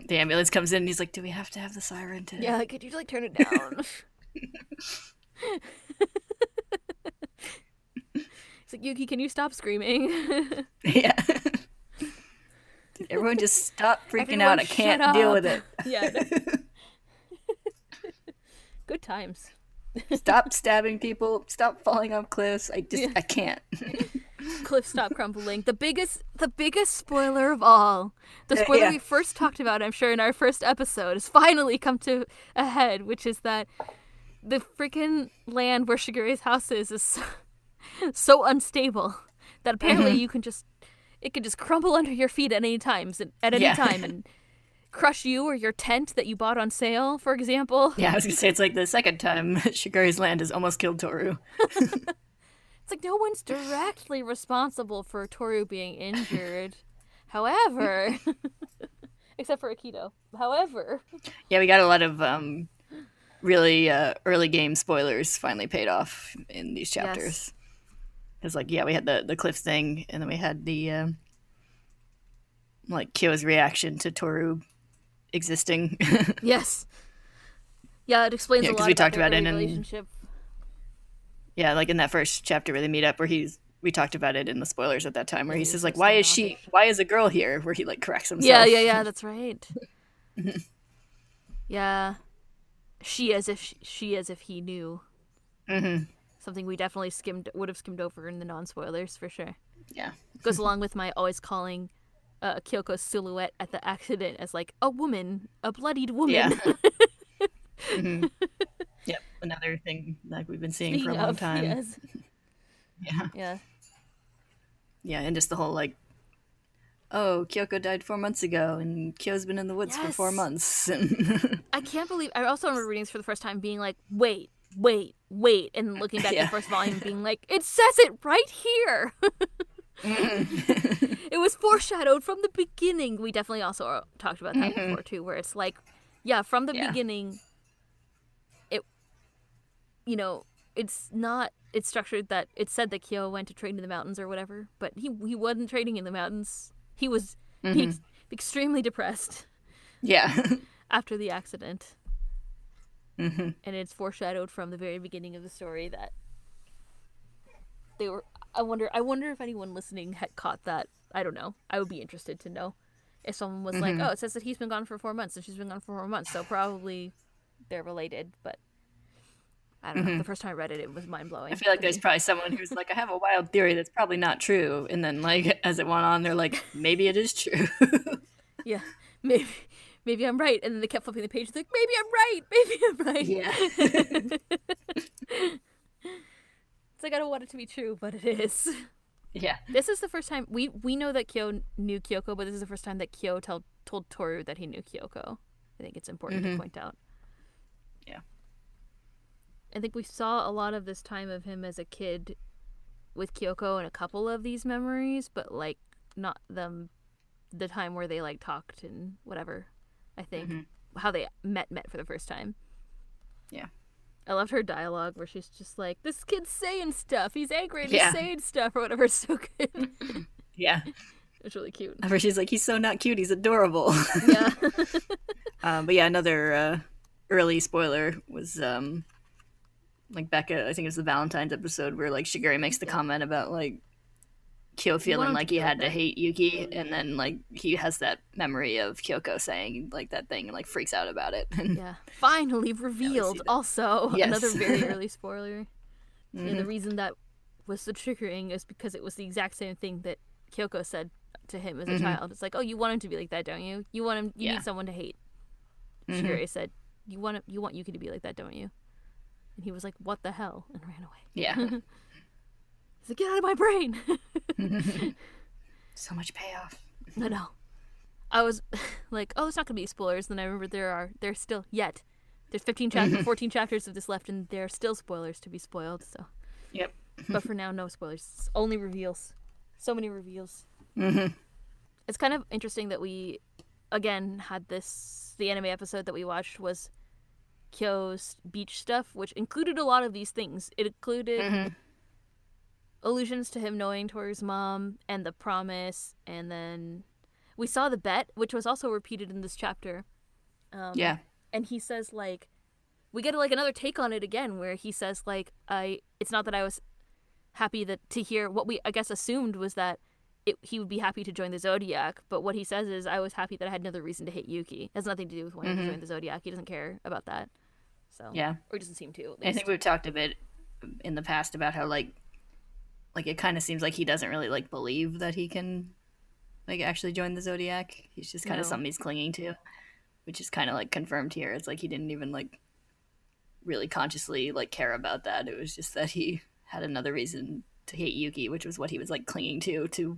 the ambulance comes in and he's like, Do we have to have the siren to yeah could you like turn it down it's like yuki can you stop screaming Yeah. Everyone just stop freaking Everyone out. I can't deal with it. yeah no. Good times Stop stabbing people. Stop falling off cliffs. I just I can't. cliff stop crumbling the biggest the biggest spoiler of all the spoiler yeah. we first talked about i'm sure in our first episode has finally come to a head which is that the freaking land where shigure's house is is so, so unstable that apparently Mm-hmm. you can just it can just crumble under your feet at any times at any Yeah. time and crush you or your tent that you bought on sale for example Yeah, I was gonna say it's like the second time Shigure's land has almost killed Toru. It's like no one's directly responsible for Toru being injured. However, except for Akito. However, Yeah, we got a lot of um really uh, early game spoilers finally paid off in these chapters. Because like yeah, we had the the cliff thing, and then we had the um like Kyo's reaction to Toru existing. yes. Yeah, it explains Yeah, a lot we talked about it in- relationship. yeah, like in that first chapter where they meet up, where he's we talked about it in the spoilers at that time, where Yeah, he says like, "Why is she? Why is a girl here?" Where he like corrects himself. Yeah, yeah, yeah, that's right. yeah. She as if she, she as if he knew. hmm Something we definitely skimmed would have skimmed over in the non-spoilers for sure. Yeah. Goes along with my always calling uh, Kyoko's silhouette at the accident as like a woman, a bloodied woman. Yeah. hmm Yep. Another thing like we've been seeing for a long of, time. yes. Yeah. Yeah. Yeah, and just the whole like, oh, Kyoko died four months ago, and Kyo's been in the woods for four months. I can't believe I also remember reading this for the first time being like, wait, wait, wait, and looking back at the first volume being like, it says it right here. it was foreshadowed from the beginning. We definitely also talked about that before too, where it's like, yeah, from the Yeah. beginning, it, you know, it's not. It's structured that it said that Kyo went to train in the mountains or whatever, but he he wasn't training in the mountains. He was being ex- extremely depressed yeah. after the accident. hmm and it's foreshadowed from the very beginning of the story that they were i wonder i wonder if anyone listening had caught that. I don't know. I would be interested to know. If someone was like mm-hmm. oh it says that he's been gone for four months and she's been gone for four months so probably they're related but i don't know. Mm-hmm. The first time i read it it was mind-blowing I feel like there's probably someone who's like, I have a wild theory that's probably not true, and then like as it went on, they're like, maybe it is true. yeah. Maybe maybe i'm right and then they kept flipping the page like maybe i'm right maybe i'm right. Yeah. like i don't want it to be true but it is yeah. This is the first time we we know that Kyo knew Kyoko, but this is the first time that Kyo told told Toru that he knew Kyoko. I think it's important to mm-hmm. point out. Yeah. I think we saw a lot of this time of him as a kid with Kyoko and a couple of these memories, but like not them the time where they like talked and whatever. I think mm-hmm. how they met met for the first time. Yeah. I loved her dialogue where she's just like, "This kid's saying stuff. He's angry and Yeah. he's saying stuff or whatever." It's so good. Yeah. it's really cute. Where she's like, he's so not cute, he's adorable. Yeah. Um, but yeah, another uh, early spoiler was um, like Becca. I think it was the Valentine's episode where like Shigure makes the comment about like Kyo feeling like he had to hate Yuki, and then like he has that memory of Kyoko saying like that thing and like freaks out about it. yeah. Finally revealed. Also, Yes. another very early spoiler. Yeah, the reason that was so triggering is because it was the exact same thing that Kyoko said to him as a child. It's like, oh, you want him to be like that, don't you? You want him. You Yeah. need someone to hate. Mhm. Shigure said, you want you want Yuki to be like that, don't you?" And he was like, "What the hell?" and ran away. Yeah. He's like, "Get out of my brain!" so much payoff. No, no. I was like, "Oh, it's not gonna be spoilers." Then I remember there are there's still yet there's 15 chapters, 14 chapters of this left, and there are still spoilers to be spoiled. So, Yep. but for now, no spoilers. It's only reveals. So many reveals. Mm-hmm. It's kind of interesting that we, again, had this. The anime episode that we watched was Kyo's beach stuff, which included a lot of these things. It included Mm-hmm. Allusions to him knowing Toru's mom and the promise, and then we saw the bet, which was also repeated in this chapter. Um, Yeah. and he says like we get like another take on it again where he says like i it's not that i was happy that to hear what we i guess assumed was that it, he would be happy to join the zodiac but what he says is i was happy that i had another reason to hate yuki it has nothing to do with wanting Mhm. to join the zodiac he doesn't care about that so Yeah. or he doesn't seem to I think we've talked a bit in the past about how like like it kind of seems like he doesn't really like believe that he can like actually join the zodiac. He's just kind No. of something he's clinging to, which is kind of like confirmed here. It's like he didn't even like really consciously like care about that. It was just that he had another reason to hate Yuki, which was what he was like clinging to to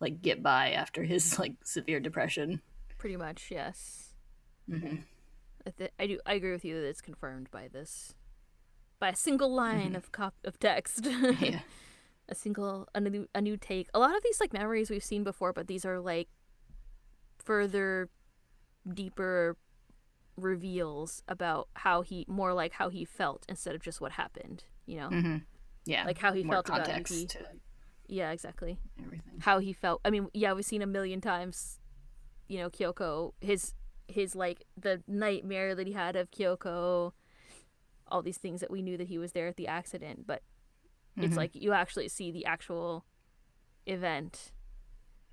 like get by after his like severe depression. pretty much yes hmm I, th- I do i agree with you that it's confirmed by this by a single line of cop of text Yeah. A single a new a new take. A lot of these like memories we've seen before, but these are like further deeper reveals about how he more like how he felt instead of just what happened, you know? hmm Yeah. Like how he more felt about context Yuki. to Yeah, exactly. everything. How he felt. I mean, yeah, we've seen a million times, you know, Kyoko his his like the nightmare that he had of Kyoko all these things that we knew that he was there at the accident, but it's Mhm. like you actually see the actual event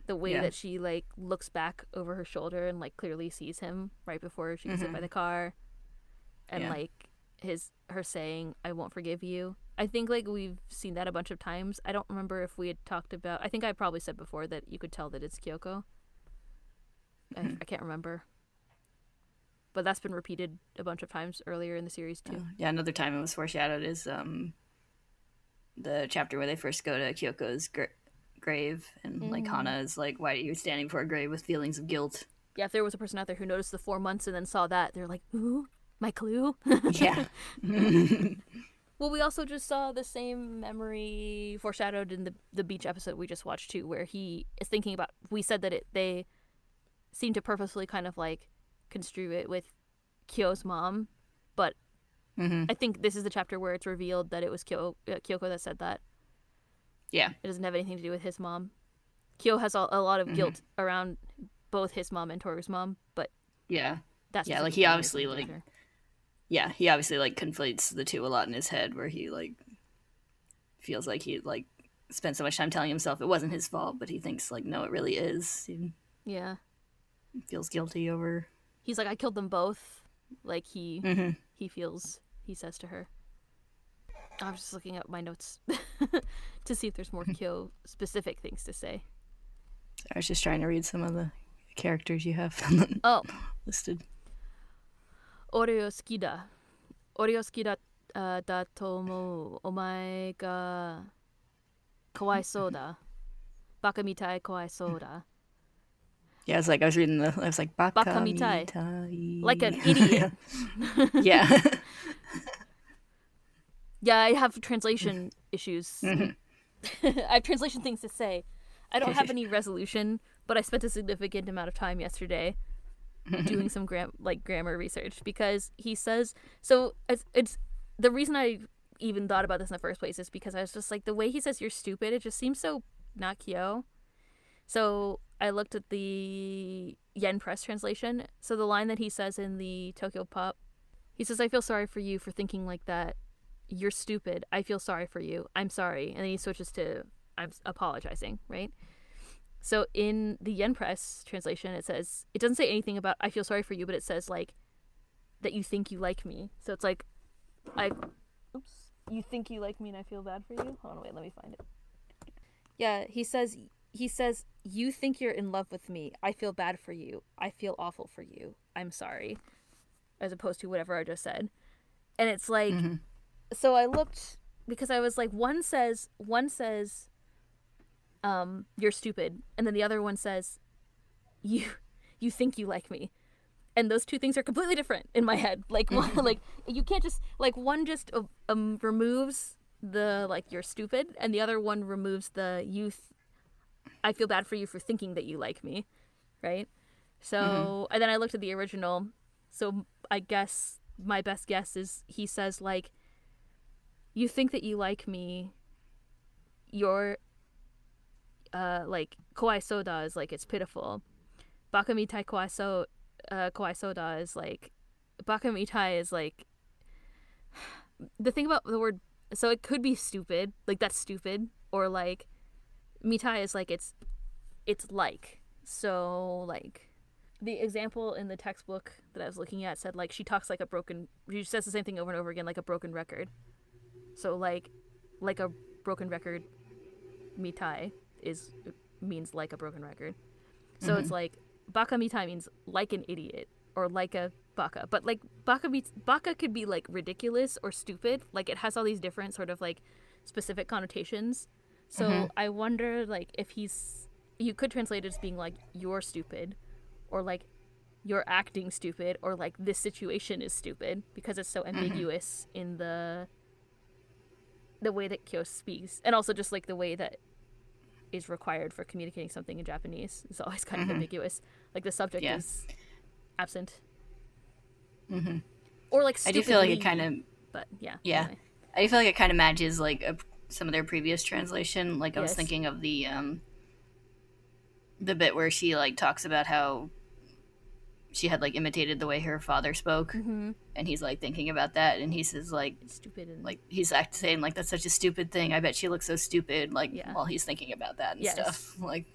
the way Yeah. that she like looks back over her shoulder and like clearly sees him right before she gets hit by Mhm. the car and Yeah. like his her saying i won't forgive you i think like we've seen that a bunch of times i don't remember if we had talked about i think i probably said before that you could tell that it's kyoko I, Mhm. I can't remember but that's been repeated a bunch of times earlier in the series too Uh, yeah, another time it was foreshadowed is um the chapter where they first go to Kyoko's gra- grave, and like Mm. Hana is like, "Why are you standing before a grave with feelings of guilt?" yeah if there was a person out there who noticed the four months and then saw that they're like ooh my clue yeah, Well, we also just saw the same memory foreshadowed in the the beach episode we just watched too, where he is thinking about. We said that it they seem to purposefully kind of like construe it with Kyo's mom, but hmm I think this is the chapter where it's revealed that it was Kyo uh, Kyoko that said that. yeah, It doesn't have anything to do with his mom. Kyo has a, a lot of Mhm. guilt around both his mom and Toru's mom, but yeah, that's Yeah, like, he obviously, character. like, yeah. He obviously like conflates the two a lot in his head, where he like feels like he like spent so much time telling himself it wasn't his fault, but he thinks like, no, it really is. He yeah. feels guilty over. He's like I killed them both. Like he hmm he feels he says to her. I'm just looking up my notes to see if there's more Kyo specific things to say. I was just trying to read some of the characters you have oh. listed. Orioskida. Orioskida uh, da tomo omae ga kawaii soda. Baka mitai soda. Yeah, it's like I was reading the. I was like baka, baka mitai. mitai. like an idiot. yeah. Yeah, I have translation issues. Mm-hmm. I have translation things to say. I don't have any resolution, but I spent a significant amount of time yesterday doing some gram like grammar research because he says so it's it's the reason I even thought about this in the first place is because I was just like the way he says you're stupid it just seems so not Kyo. So I looked at the Yen Press translation. So the line that he says in the Tokyo Pop, he says, "I feel sorry for you for thinking like that. You're stupid. I feel sorry for you. I'm sorry." And then he switches to, "I'm apologizing." Right. So in the Yen Press translation, it says it doesn't say anything about "I feel sorry for you," but it says like that you think you like me. So it's like, I, oops, you think you like me, and I feel bad for you. Hold on, wait, let me find it. Yeah, he says he says you think you're in love with me. I feel bad for you. I feel awful for you. I'm sorry. as opposed to whatever I just said. And it's like Mm-hmm. So I looked because I was like one says one says um you're stupid and then the other one says you you think you like me. And those two things are completely different in my head. Like one, like you can't just like one just uh, um removes the like you're stupid and the other one removes the youth I feel bad for you for thinking that you like me, right? So, and then I looked at the original. So, I guess my best guess is he says like you think that you like me you're uh like kawaii soda is like it's pitiful bakamitai kawaii so uh kawaii soda is like bakamitai is like the thing about the word so it could be stupid like that's stupid or like mitai is like it's it's like so like the example in the textbook that I was looking at said like she talks like a broken she says the same thing over and over again like a broken record. So like like a broken record mitai is means like a broken record. So it's mm-hmm. like baka mitai means like an idiot or like a baka. But like baka baka could be like ridiculous or stupid. Like it has all these different sort of like specific connotations. So mm-hmm. I wonder like if he's you could translate it as being like you're stupid or like you're acting stupid or like this situation is stupid because it's so mm-hmm. ambiguous in the the way that Kyo speaks and also just like the way that is required for communicating something in Japanese is always kind of ambiguous. Like the subject Yeah. is absent. Mm-hmm. Or like I do feel like it kind of but yeah. Yeah. anyway. I do feel like it kind of matches like a, some of their previous translation. Like I was thinking of the um the bit where she like talks about how she had like imitated the way her father spoke, Mhm. and he's like thinking about that, and he says like stupid and like he's act saying like that's such a stupid thing. I bet she looks so stupid like Yeah. while he's thinking about that and Yes. stuff. Like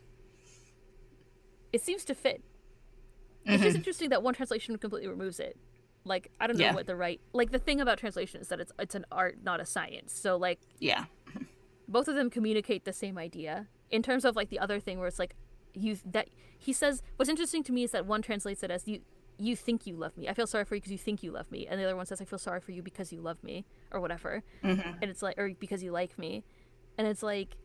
it seems to fit. It's just interesting that one translation completely removes it. Like I don't know Yeah. what the right like the thing about translation is that it's it's an art, not a science. So like yeah, both of them communicate the same idea. In terms of like the other thing where it's like you that he says what's interesting to me is that one translates it as you you think you love me. I feel sorry for you because you think you love me, and the other one says I feel sorry for you because you love me or whatever. And it's like or because you like me, and it's like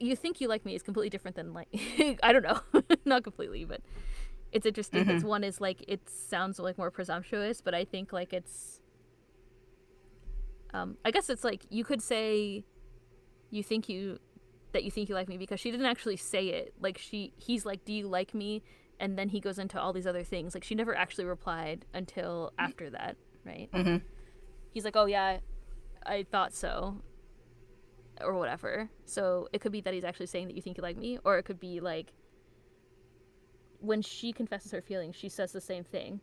you think you like me is completely different than like I don't know, not completely, but it's interesting because one is like it sounds like more presumptuous, but I think like it's um I guess it's like you could say you think you that you think you like me because she didn't actually say it. Like she he's like, "Do you like me?" and then he goes into all these other things. Like she never actually replied until after that, right? Mhm. He's like, "Oh yeah, I thought so." Or whatever. So it could be that he's actually saying that you think you like me, or it could be like when she confesses her feelings, she says the same thing.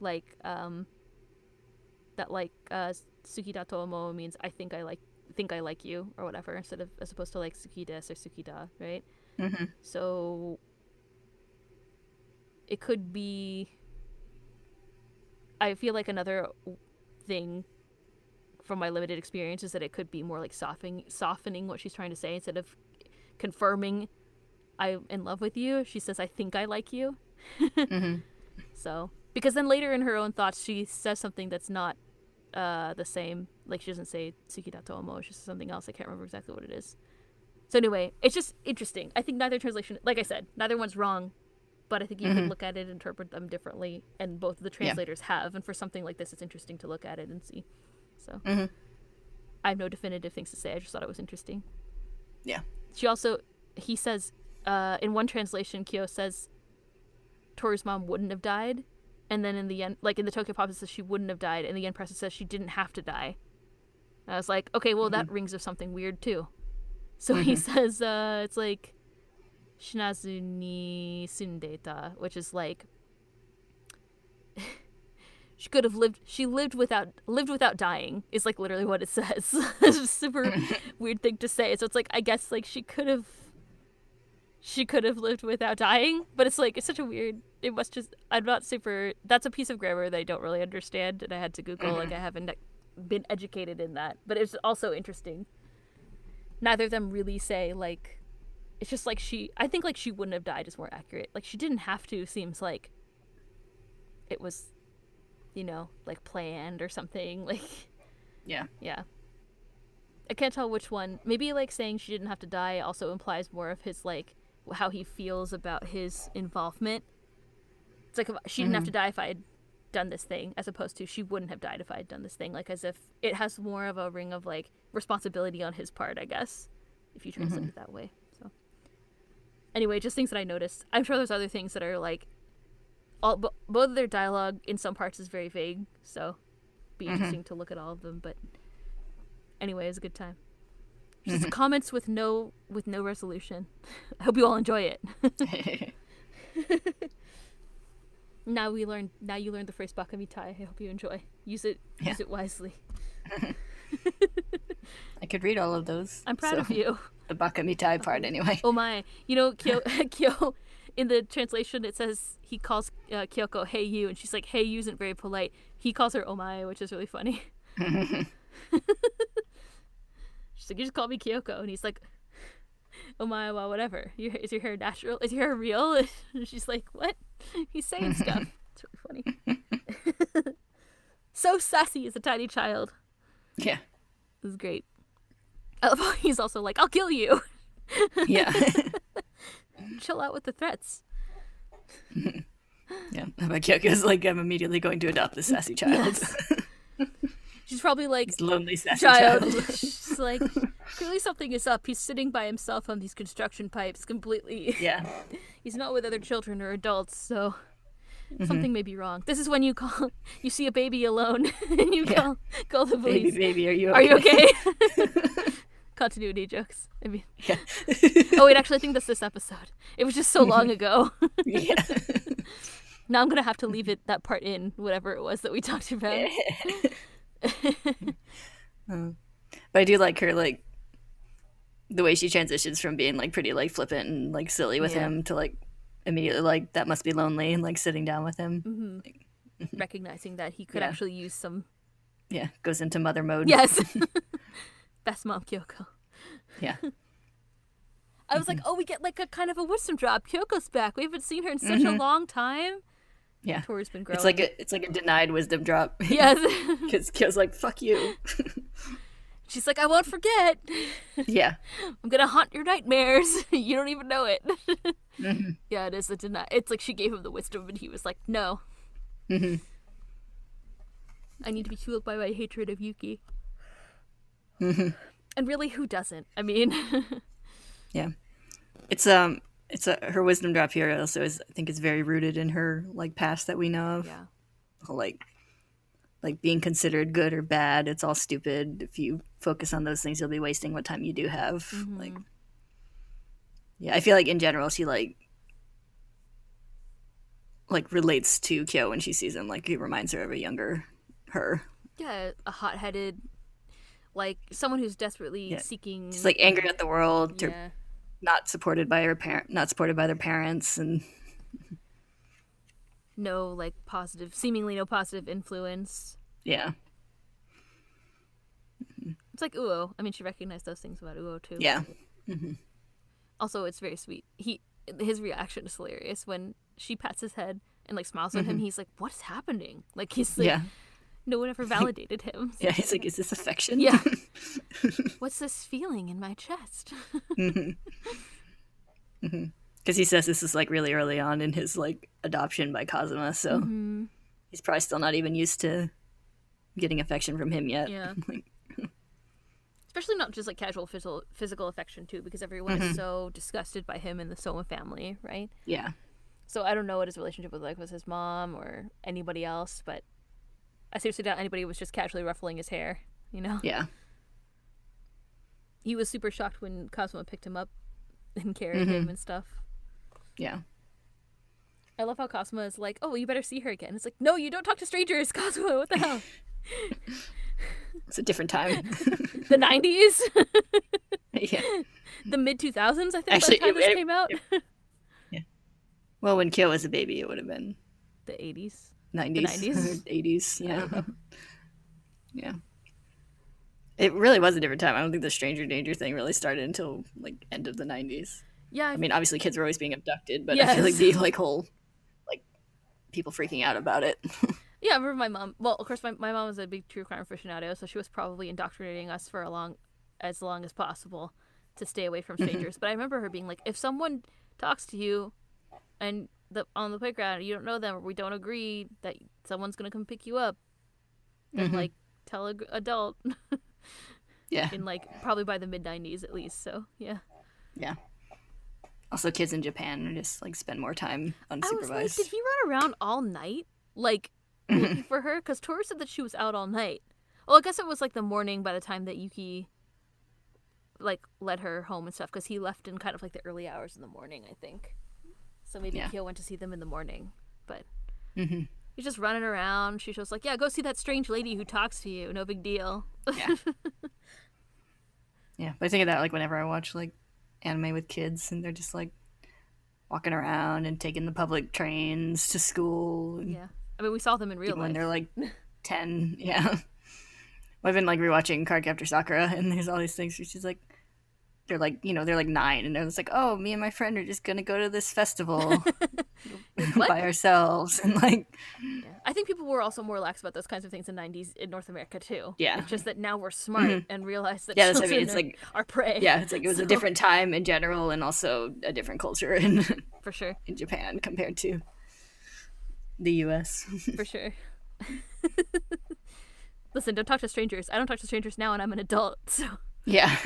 Like, um that like uh Tsukida Tomo means I think I like think I like you or whatever instead of as opposed to like Tsukides or suki da, right? hmm So it could be. I feel like another thing from my limited experience is that it could be more like softening softening what she's trying to say instead of confirming I'm in love with you. She says I think I like you. hmm So because then later in her own thoughts she says something that's not uh, the same. Like she doesn't say Tsukidato Tomo, she says something else. I can't remember exactly what it is. So anyway, it's just interesting. I think neither translation, like I said, neither one's wrong, but I think you can look at it and interpret them differently, and both of the translators have. And for something like this, it's interesting to look at it and see. So Mhm. I have no definitive things to say. I just thought it was interesting. Yeah. She also, he says, uh, in one translation, Kyo says Toru's mom wouldn't have died. And then in the end, like in the Tokyo Pop, it says she wouldn't have died. And the Yen Press it says she didn't have to die. And I was like, okay, well, that rings of something weird too. So he says, uh, it's like, Shinazu ni sundeta, which is like, she could have lived she lived without lived without dying is like literally what it says it's a super weird thing to say so it's like i guess like she could have she could have lived without dying but it's like it's such a weird it must just i'm not super that's a piece of grammar that i don't really understand and i had to google like i mm-hmm. haven't been educated in that but it's also interesting neither of them really say like it's just like she i think like she wouldn't have died is more accurate like she didn't have to seems like it was, you know, like planned or something. Like, Yeah. yeah. I can't tell which one. Maybe like saying she didn't have to die also implies more of his like how he feels about his involvement. It's like if she didn't have to mm-hmm. die if I had done this thing, as opposed to she wouldn't have died if I had done this thing. Like as if it has more of a ring of like responsibility on his part, I guess, if you translate mm-hmm. it that way. So anyway, just things that I noticed. I'm sure there's other things that are like all bo- both of their dialogue in some parts is very vague, so be mm-hmm. interesting to look at all of them. But anyway, it was a good time. Just comments with no with no resolution. I hope you all enjoy it. now we learn. Now you learned the phrase "bakamitai." I hope you enjoy. Use it. Yeah. Use it wisely. I could read all of those. I'm proud so- of you. The Bakamitai part, anyway. Oh my! You know, Kyo, Kyo in the translation it says he calls uh, Kyoko "Hey you," and she's like, "Hey you" isn't very polite. He calls her "Oh my," which is really funny. She's like, "You just call me Kyoko," and he's like, "Oh my, well, whatever. Your, is your hair natural? Is your hair real?" And she's like, "What?" He's saying stuff. It's really funny. so sassy as a tiny child. Yeah. This is great. I love how he's also like, "I'll kill you." Yeah. Chill out with the threats. yeah. But Kyoko's like, I'm immediately going to adopt this sassy child. She's probably like, this lonely sassy child. child. She's like, clearly something is up. He's sitting by himself on these construction pipes, completely. yeah. He's not with other children or adults, so Mm-hmm. something may be wrong. This is when you call, you see a baby alone, and you Yeah. call call the police. baby, are you Are you okay? Continuity jokes. I mean, Yeah. oh wait, actually, I think that's this episode. It was just so long ago. yeah. now I'm gonna have to leave it that part in, whatever it was that we talked about. Uh, but I do like her, like, the way she transitions from being, like, pretty, like, flippant and, like, silly with Yeah. him to, like, immediately, like, that must be lonely and, like, sitting down with him. Mm-hmm. like, Recognizing that he could Yeah. actually use some. Yeah. Goes into mother mode. Yes. Best mom Kyoko. Yeah. I was like, oh, we get like a kind of a wisdom drop. Kyoko's back. We haven't seen her in such a long time. Yeah. Toru's been growing. It's like a it's like a denied wisdom drop. yes. Because Kyo's like, fuck you. She's like, I won't forget. yeah. I'm gonna haunt your nightmares. you don't even know it. Mm-hmm. Yeah, it is a deny. It's like she gave him the wisdom, and he was like, no. Mm-hmm. I need to be fueled by my hatred of Yuki. Mm-hmm. And really, who doesn't? I mean, Yeah. It's um it's a her wisdom drop here also is I think is very rooted in her like past that we know of. yeah. Like like being considered good or bad, it's all stupid. If you focus on those things, you'll be wasting what time you do have. Mm-hmm. Like Yeah, I feel like in general she like like relates to Kyo when she sees him. Like it reminds her of a younger her. Yeah, a hot-headed, like someone who's desperately Yeah. seeking. She's like angry at the world. Yeah. Not supported by her parent, not supported by their parents, and no like positive seemingly no positive influence. Yeah, mm-hmm. it's like uo. I mean she recognized those things about uo too. Yeah, mm-hmm. also it's very sweet. He his reaction is hilarious. When she pats his head and like smiles at him mm-hmm. he's like what's happening? Like he's like yeah, no one ever validated him yeah. He's like, is this affection? yeah what's this feeling in my chest mm-hmm. mm-hmm. because he says this is like really early on in his like adoption by Kazuma, so Mm-hmm. he's probably still not even used to getting affection from him yet. Yeah. Like, especially not just like casual physical physical affection too because everyone is mm-hmm. so disgusted by him and the Sohma family right yeah, So I don't know what his relationship was like with his mom or anybody else, but I seriously doubt anybody was just casually ruffling his hair. You know, yeah, he was super shocked when Kazuma picked him up and carried mm-hmm. him and stuff. yeah, I love how Kazuma is like, "Oh, you better see her again." It's like, "No, you don't talk to strangers, Kazuma. What the hell? it's a different time. the '90s, yeah. the mid 2000s. I think Actually, by the time it- this it- came out, Yeah. Well, when Kyo was a baby, it would have been the '80s. 90s, 90s? 80s. Yeah. yeah. It really was a different time. I don't think the stranger danger thing really started until like end of the 90s. Yeah, I mean, obviously kids were always being abducted, but I feel like the like whole like people freaking out about it. Yeah, I remember my mom. Well, of course, my, my mom was a big true crime aficionado, so she was probably indoctrinating us for a long, as long as possible, to stay away from mm-hmm. strangers. but I remember her being like, if someone talks to you, and the on the playground, you don't know them, or we don't agree that someone's gonna come pick you up, then Mhm. like tell a adult. yeah. in like probably by the mid '90s at least. So yeah, Yeah. Also, kids in Japan just like spend more time was like, unsupervised. did he run around all night like looking for her? Because Toru said that she was out all night. Well, I guess it was like the morning by the time that Yuki like led her home and stuff. Because he left in kind of like the early hours in the morning, I think. So maybe Yeah. Kyo went to see them in the morning, but hmm he's just running around. She's just like, yeah, go see that strange lady who talks to you. No big deal. Yeah. yeah, but I think of that like whenever I watch like anime with kids and they're just like walking around and taking the public trains to school yeah, I mean, we saw them in real even when life. they're like 10 yeah i've been like rewatching cardcaptor sakura and there's all these things where she's like they're like you know they're like nine and they're just like oh me and my friend are just gonna go to this festival by ourselves and like Yeah. I think people were also more lax about those kinds of things in the '90s in North America too. Yeah. it's just that now we're mm-hmm. smart and realize that yeah that's what i mean it's are, like our prey. yeah it's like it was So- a different time in general and also a different culture in for sure, in japan compared to the us for sure. Listen, don't talk to strangers. I don't talk to strangers now, and I'm an adult. So yeah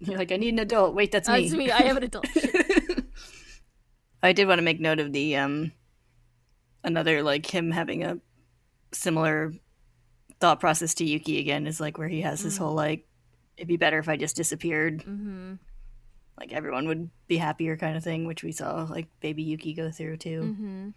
you're like i need an adult wait that's uh, me it's me. I am an adult. I did want to make note of the um another like him having a similar thought process to Yuki again is like where he has his whole like it'd be better if I just disappeared. Mm-hmm. Like everyone would be happier kind of thing, which we saw like baby Yuki go through too. Mm-hmm.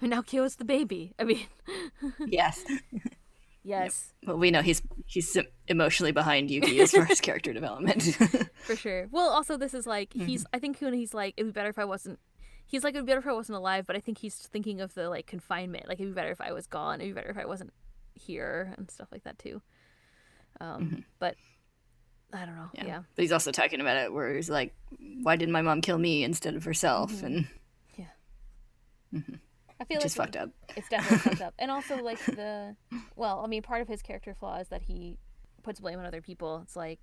And now Kyo's the baby. I mean, Yes. yes, But we know he's he's emotionally behind Yuki as far as character development. for sure. Well, also this is like Mm-hmm. he's. I think when he's like, it'd be better if I wasn't. He's like, it'd be better if I wasn't alive. But I think he's thinking of the like confinement. Like it'd be better if I was gone. It'd be better if I wasn't here and stuff like that too. Um, but I don't know. Mm-hmm. Yeah. Yeah. But he's also talking about it where he's like, Why didn't my mom kill me instead of herself? And I feel like fucked up. it's definitely fucked up. And also like the well, I mean, part of his character flaw is that he puts blame on other people. It's like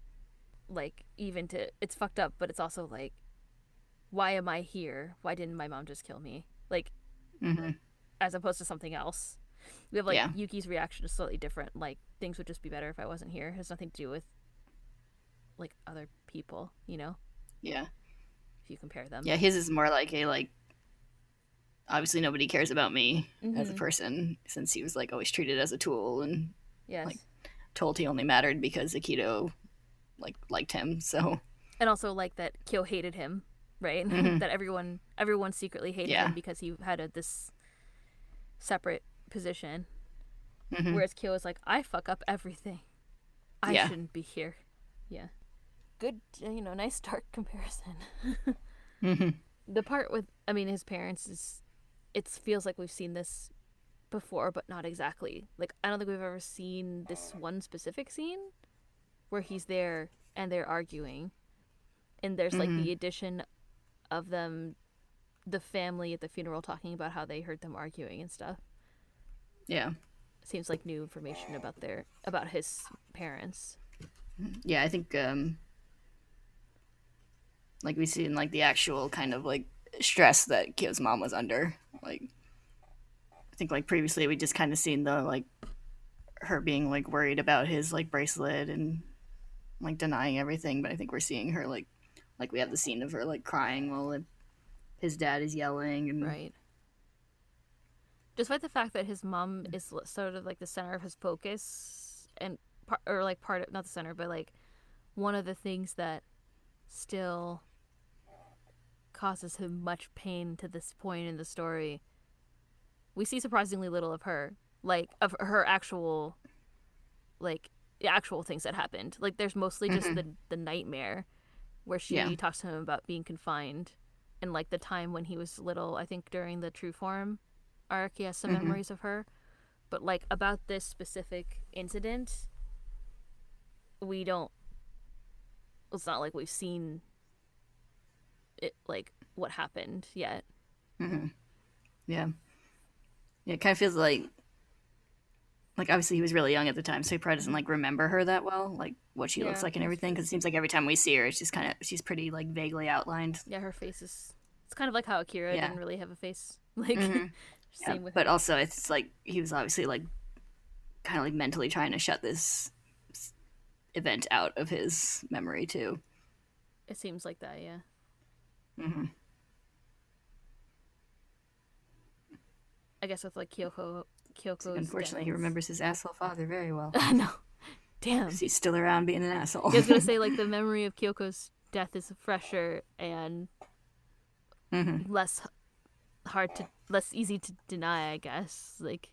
like even to it's fucked up, but it's also like why am I here? Why didn't my mom just kill me? Like hmm as opposed to something else. We have like Yeah. Yuki's reaction is slightly different. Like things would just be better if I wasn't here. It has nothing to do with like other people, you know, Yeah. if you compare them. Yeah, his is more like a like obviously nobody cares about me as a Mhm. person since he was like always treated as a tool and Yes. like- told he only mattered because Akito like liked him. So and also like that Kyo hated him, right? Mhm. that everyone everyone secretly hated Yeah. him because he had a, this separate position. mhm. Whereas Kyo is like, I fuck up everything. I Yeah. shouldn't be here. Yeah. Good, uh, you know, nice dark comparison. Mhm. the part with, I mean, his parents is, it feels like we've seen this before, but not exactly. Like, I don't think we've ever seen this one specific scene where he's there and they're arguing. And there's like Mhm. the addition of them, the family at the funeral talking about how they heard them arguing and stuff. yeah. Seems like new information about their, about his parents. Yeah, I think um like we see in like the actual kind of like stress that Kyo's mom was under. Like I think like previously we just kind of seen the like her being like worried about his like bracelet and like denying everything, but I think we're seeing her like like we have the scene of her like crying while his dad is yelling and Right. Despite the fact that his mom is sort of like the center of his focus and or like part of not the center, but like one of the things that still causes him much pain to this point in the story. We see surprisingly little of her, like of her actual like actual things that happened. Like there's mostly just the the nightmare where she Yeah. talks to him about being confined and like the time when he was little, I think during the True Form arc, he has some Mhm. memories of her. But like about this specific incident, we don't. It's not like we've seen it, like what happened yet. hmm Yeah. Yeah, it kind of feels like like obviously he was really young at the time, so he probably doesn't like remember her that well, like what she looks like and everything. Because it seems like every time we see her, she's kind of she's pretty like vaguely outlined. Yeah, her face is. It's kind of like how Akira Yeah. didn't really have a face. Like Mhm. same Yeah, with. but also it's like he was obviously like kind of like mentally trying to shut this event out of his memory too. it seems like that. Yeah. Hmm I guess with like Kyoko. Kyoko. Unfortunately, he remembers his asshole father very well. no. Damn. he's still around being an asshole. I was gonna say like the memory of Kyoko's death is fresher and hmm less hard to less easy to deny. I guess like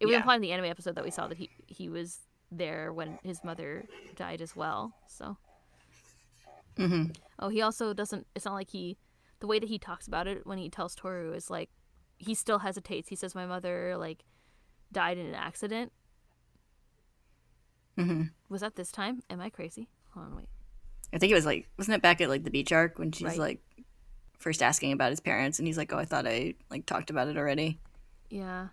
it was Yeah. implied in the anime episode that we saw that he he was there when his mother died as well. So hmm oh, he also doesn't. It's not like he the way that he talks about it when he tells Toru is like he still hesitates. He says my mother like died in an accident. Mm-hmm. Was that this time? Am I crazy? Hold on, wait. I think it was like wasn't it back at like the beach arc when she's Right. like first asking about his parents and he's like, "Oh, I thought I like talked about it already." Yeah.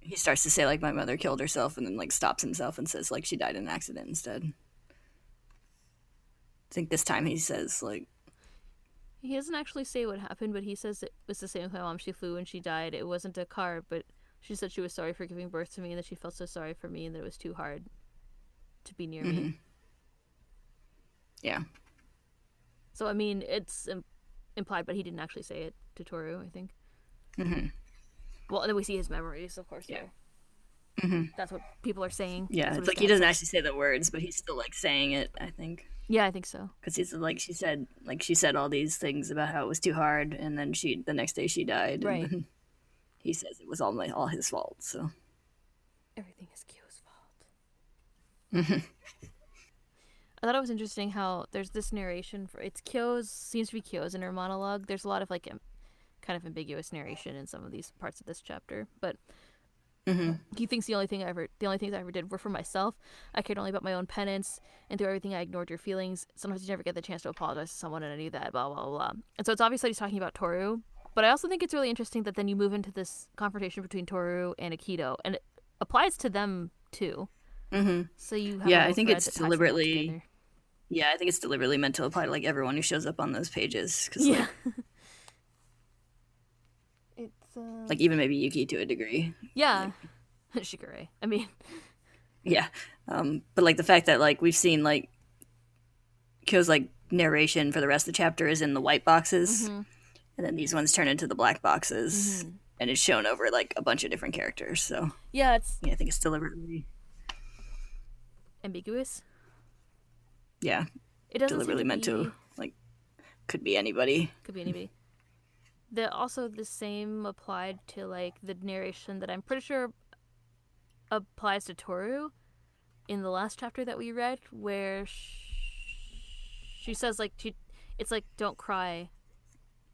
He starts to say like my mother killed herself and then like stops himself and says like she died in an accident instead. I think this time he says like He doesn't actually say what happened, but he says it was the same with my mom. She flew and she died. It wasn't a car, but she said she was sorry for giving birth to me and that she felt so sorry for me and that it was too hard to be near me. yeah. So, I mean, it's Im- implied, but he didn't actually say it to Toru, I think. hmm Well, and then we see his memories, of course. Yeah. so hmm That's what people are saying. Yeah, it's like he doesn't actually say the words, but he's still like saying it, I think. Yeah, I think so. Cuz he's like she said like she said all these things about how it was too hard and then she the next day she died Right. and he says it was all my all his fault. So Everything is Kyo's fault. I thought it was interesting how there's this narration for it's Kyo's seems to be Kyo's in her monologue. There's a lot of like am- kind of ambiguous narration in some of these parts of this chapter, but Mhm. he thinks the only thing I ever the only things I ever did were for myself. I cared only about my own penance, and through everything I ignored your feelings. Sometimes you never get the chance to apologize to someone, and I knew that. Blah blah blah. And so it's obvious that he's talking about Toru, but I also think it's really interesting that then you move into this confrontation between Toru and Akito, and it applies to them too. Mhm. So you have Yeah, I think it's that ties them all deliberately- Yeah, I think it's deliberately meant to apply to like everyone who shows up on those pages cuz Yeah. like, uh... like even maybe Yuki to a degree. yeah, Shigure. I mean, Yeah. Um but like the fact that like we've seen like Kyo's like narration for the rest of the chapter is in the white boxes Mhm. and then these ones turn into the black boxes Mhm. and it's shown over like a bunch of different characters. So, yeah, it's yeah, I think it's deliberately ambiguous. yeah, It doesn't deliberately meant be- to like could be anybody. Could be anybody. The also the same applied to like the narration that I'm pretty sure applies to Toru in the last chapter that we read, where sh- she says like she, it's like don't cry,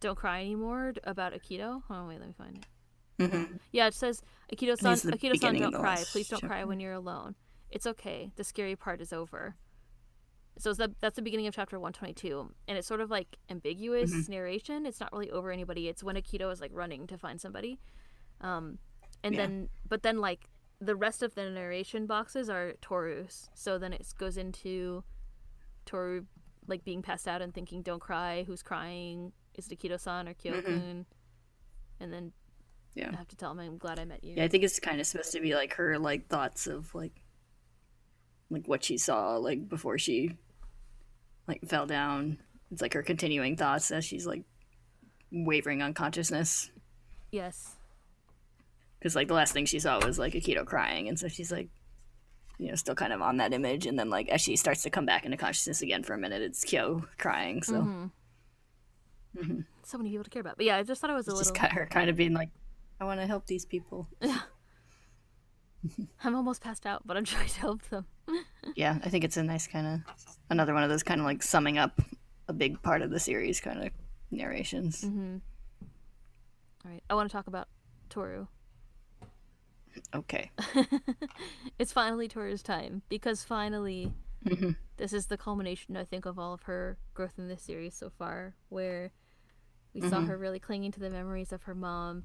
don't cry anymore about Akito. On, wait, let me find it. hmm Yeah, it says Akito-san, Akito-san, don't cry. Please don't cry when you're alone. It's okay. The scary part is over. So it's the, that's the beginning of chapter 122, and it's sort of like ambiguous Mm-hmm. narration. It's not really over anybody. It's when Akito is like running to find somebody, um, and Yeah. then but then like the rest of the narration boxes are Toru's. So then it goes into Toru like being passed out and thinking, "Don't cry. Who's crying? Is it Akito-san or Kyokun?" And then. Yeah. I have to tell him, "I'm glad I met you." Yeah, I think it's kind of supposed to be like her like thoughts of like like what she saw like before she like fell down. It's like her continuing thoughts as she's like wavering on consciousness. Yes. Because like the last thing she saw was like Akito crying, and so she's like, you know, still kind of on that image. And then like as she starts to come back into consciousness again for a minute, it's Kyo crying. So Mm-hmm. So many people to care about. But yeah, I just thought it was a it's just little. kind her kind of being like, I want to help these people. Yeah. I'm almost passed out, but I'm trying to help them. yeah, I think it's a nice kind of another one of those kind of like summing up a big part of the series kind of narrations. Mm-hmm. All right, I want to talk about Toru. Okay. It's finally Toru's time because finally, Mhm. this is the culmination, I think, of all of her growth in this series so far, where we saw Mhm. her really clinging to the memories of her mom,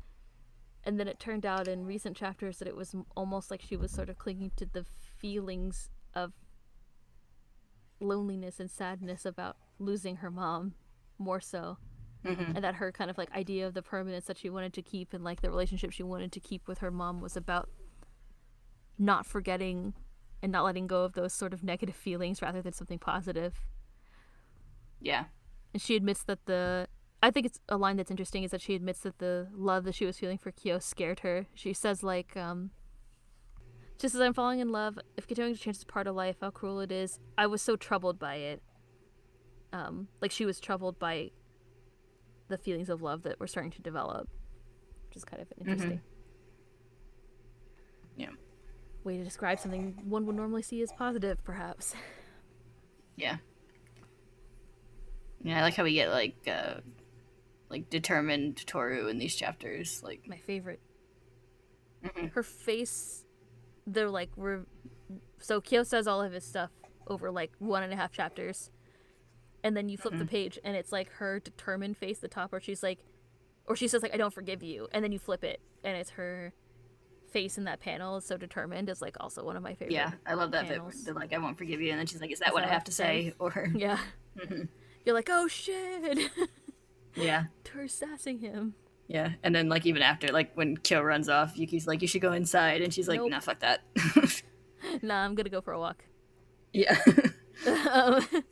and then it turned out in recent chapters that it was almost like she was sort of clinging to the feelings of loneliness and sadness about losing her mom more so Mm-hmm. and that her kind of like idea of the permanence that she wanted to keep and like the relationship she wanted to keep with her mom was about not forgetting and not letting go of those sort of negative feelings rather than something positive Yeah. and she admits that the I think it's a line that's interesting is that she admits that the love that she was feeling for Kyo scared her. She says like um just as I'm falling in love, if continuing to change is part of life, how cruel it is. I was so troubled by it. Um like she was troubled by the feelings of love that were starting to develop. Which is kind of interesting. Yeah. Way to describe something one would normally see as positive, perhaps. Yeah. Yeah, I like how we get like uh like determined Toru in these chapters. Like my favorite. Mhm. Her face, they're like we're. So Kyo says all of his stuff over like one and a half chapters, and then you flip the mm-hmm. page and it's like her determined face, the top where she's like, or she says like I don't forgive you, and then you flip it and it's her face in that panel is so determined is like also one of my favorite. yeah, I love that bit. panels. They're like, I won't forgive you, and then she's like, Is that Is what that I have to say? Or Yeah. Mm-hmm. You're like, oh shit, yeah, her sassing him. Yeah. And then like even after, like when Kyo runs off, Yuki's like, You should go inside, and she's like, Nope. Nah, fuck that. Nah, I'm gonna go for a walk. yeah. Um,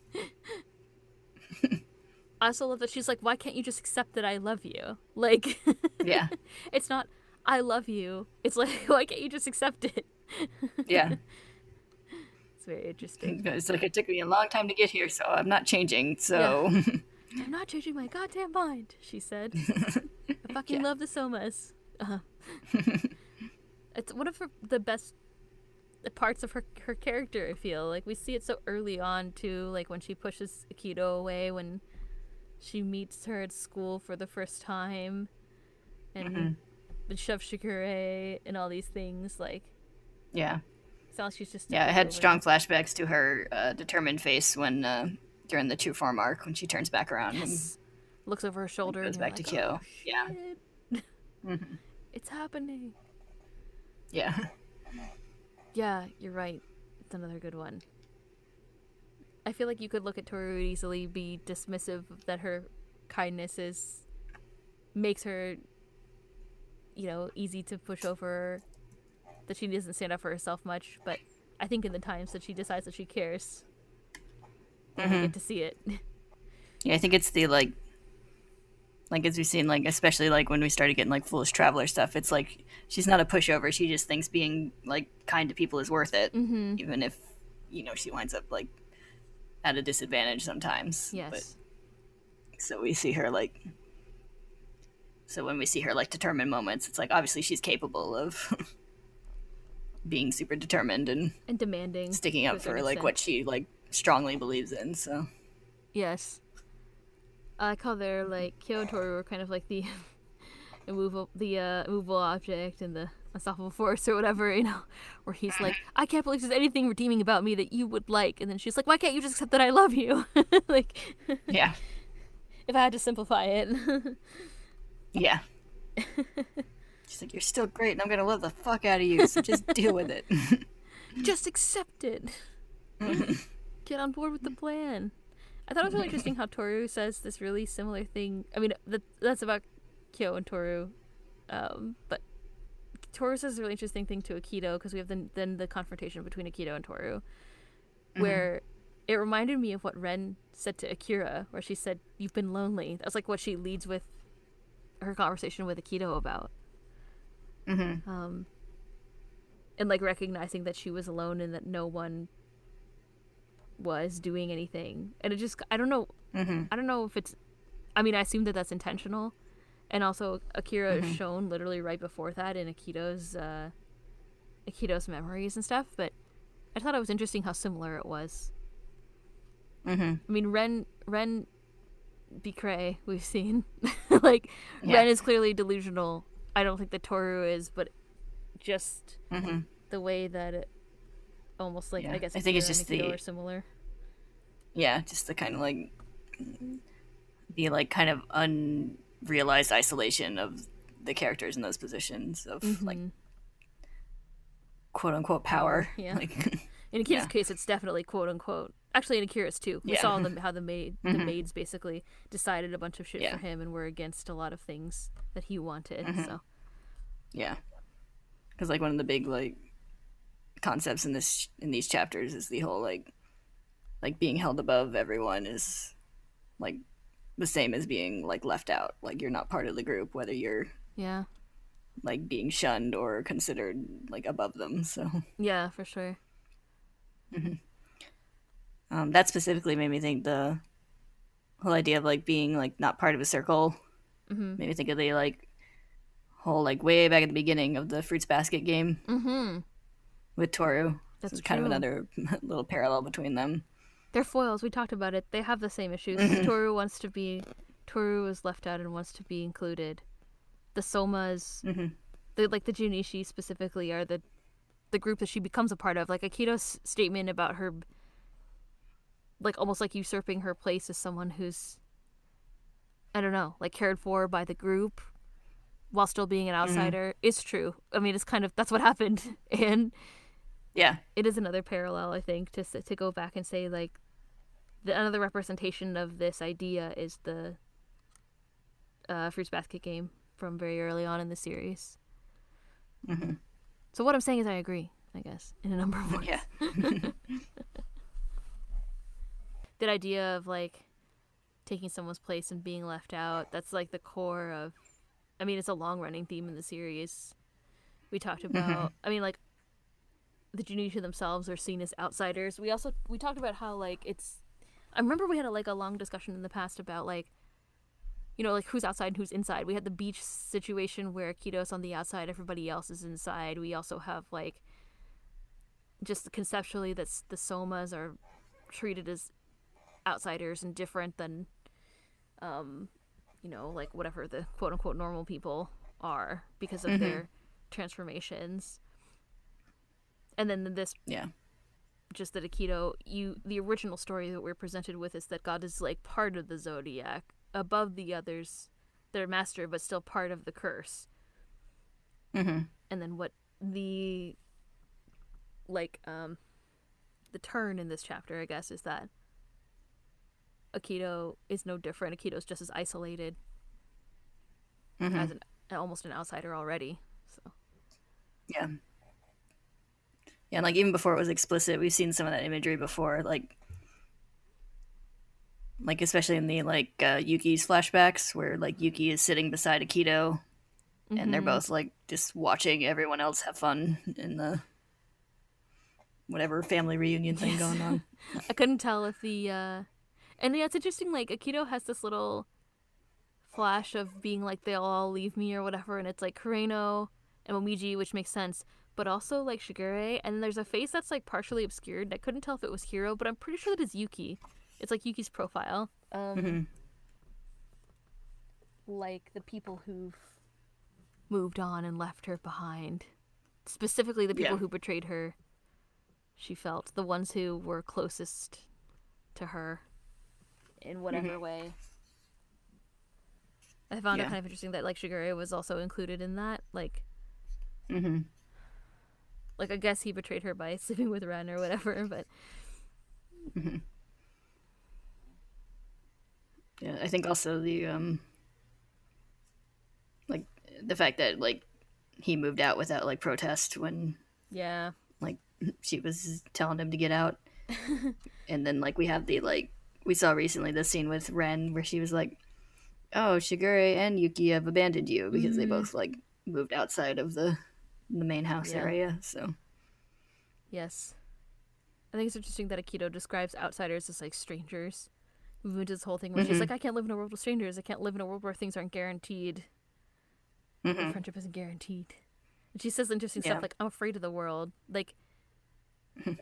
I also love that she's like, why can't you just accept that I love you? Like, yeah. it's not, I love you. It's like, why can't you just accept it? Yeah. It's very interesting. It's like it took me a long time to get here, so I'm not changing. So I'm not changing my goddamn mind, she said. I fucking Yeah. love the Sohmas. Uh, it's one of her, the best parts of her her character. I feel like we see it so early on too, like when she pushes Akito away when she meets her at school for the first time, and Mhm. shove Shigure and all these things. Like, yeah. it sounds like she's just Yeah, I had over- strong flashbacks to her uh, determined face when uh, during the two form arc when she turns back around Yes. Looks over her shoulder goes back to like, Kyo. "Oh, Yeah. and It's happening. yeah, Yeah, you're right. It's another good one. I feel like you could look at Toru and easily be dismissive that her kindness is makes her you know, easy to push over that she doesn't stand up for herself much, but I think in the times that she decides that she cares Mhm. get to see it. yeah. I think it's the like, like as we've seen, like especially like when we started getting like foolish traveler stuff. It's like she's not a pushover. She just thinks being like kind to people is worth it, mm-hmm. even if you know she winds up like at a disadvantage sometimes. Yes. But so we see her like so when we see her like determined moments it's like obviously she's capable of being super determined and and demanding. sticking up for like what she like strongly believes in so Yes. I like how they're like Kyo and Toru were kind of like the immovable, the uh, immovable object and the unstoppable force or whatever, you know, where he's like, I can't believe there's anything redeeming about me that you would like, and then she's like, Why can't you just accept that I love you? like, yeah. if I had to simplify it, yeah. She's like you're still great and i'm gonna love the fuck out of you so just deal with it. Just accept it. Get on board with the plan. I thought it was really interesting how Toru says this really similar thing. I mean, that, that's about Kyo and Toru, um, but Toru says a really interesting thing to Akito because we have the, then the confrontation between Akito and Toru, where it reminded me of what Ren said to Akira, where she said, "You've been lonely." That's like what she leads with her conversation with Akito about mm-hmm. um, and like recognizing that she was alone and that no one was doing anything and it just i don't know Mm-hmm. i don't know if it's i mean i assume that that's intentional and also akira is shown literally right before that in akito's uh akito's memories and stuff but i thought it was interesting how similar it was Mm-hmm. i mean ren ren Bicray we've seen like Yeah. ren is clearly delusional i don't think that toru is but just Mm-hmm. the way that it almost like Yeah, I guess I think it's just the- similar. yeah just the kind of like the like kind of unrealized isolation of the characters in those positions of Mm-hmm. like quote unquote power. yeah. Like In Akira's Yeah. case, it's definitely quote unquote. Actually, in Akira's too, we Yeah. saw them how the maid, the maids basically decided a bunch of shit Yeah. for him and were against a lot of things that he wanted. So yeah. Cuz like one of the big like concepts in this in these chapters is the whole like like being held above everyone is like the same as being like left out. Like you're not part of the group whether you're yeah, like being shunned or considered like above them. So yeah, for sure. um, that specifically made me think the whole idea of like being like not part of a circle Mm-hmm. made me think of the like whole like way back at the beginning of the fruits basket game Mm-hmm. With Toru. That's It's kind of another little parallel between them. They're foils. We talked about it. They have the same issues. Mm-hmm. Toru wants to be, Toru is left out and wants to be included. The Sohmas, Mm-hmm. the like the Juunishi specifically are the, the group that she becomes a part of. Like Akito's statement about her, like almost like usurping her place as someone who's, I don't know, like cared for by the group, while still being an Mm-hmm. outsider is true. I mean, it's kind of that's what happened, and Yeah. it is another parallel i think to to go back and say like the another representation of this idea is the uh, fruits basket game from very early on in the series Mhm. so what i'm saying is i agree i guess in a number of ways Yeah. that idea of like taking someone's place and being left out that's like the core of i mean it's a long running theme in the series we talked about i mean like the Juunishi themselves are seen as outsiders. We also we talked about how like it's i remember we had a, like a long discussion in the past about like you know like who's outside and who's inside. We had the beach situation where Kito's on the outside everybody else is inside. We also have like just conceptually that the sohmas are treated as outsiders and different than um you know like whatever the quote unquote normal people are because of their transformations and then this Yeah. just that Akito, you the original story that we're presented with is that God is like part of the zodiac, above the others, their master, but still part of the curse. Mm-hmm. And then what the like um the turn in this chapter, I guess, is that Akito is no different. Akito's just as isolated Mm-hmm. as an almost an outsider already. So Yeah. Yeah, and like even before it was explicit, we've seen some of that imagery before, like like especially in the like uh, Yuki's flashbacks where like Yuki is sitting beside Akito and they're Mhm. both like just watching everyone else have fun in the whatever family reunion thing Yes. going on. I couldn't tell if the uh and yeah, it's interesting like Akito has this little flash of being like they'll all leave me or whatever and it's like Kureno and Momiji, which makes sense, but also like Shigure and then there's a face that's like partially obscured. I couldn't tell if it was Hiro, but I'm pretty sure that is Yuki. It's like Yuki's profile. Um Mhm. like the people who've moved on and left her behind. Specifically the people Yeah. who betrayed her. She felt the ones who were closest to her in whatever way. I found it kind of interesting that like Shigure was also included in that. Like Mm-hmm. Like I guess he betrayed her by sleeping with Ren or whatever, but Yeah, I think also the um like the fact that like he moved out without like protest when yeah. like she was telling him to get out. and then like we have the like we saw recently the scene with Ren where she was like, "Oh, Shigure and Yuki have abandoned you because they Mhm. both like moved outside of the the main house Yeah. area." So Yes. I think it's interesting that Akito describes outsiders as like strangers. We moved to this whole thing where she's Mhm. like, I can't live in a world with strangers. I can't live in a world where things aren't guaranteed. Mhm. Friendship isn't guaranteed. And she says interesting Yeah. stuff like, I'm afraid of the world. Like, I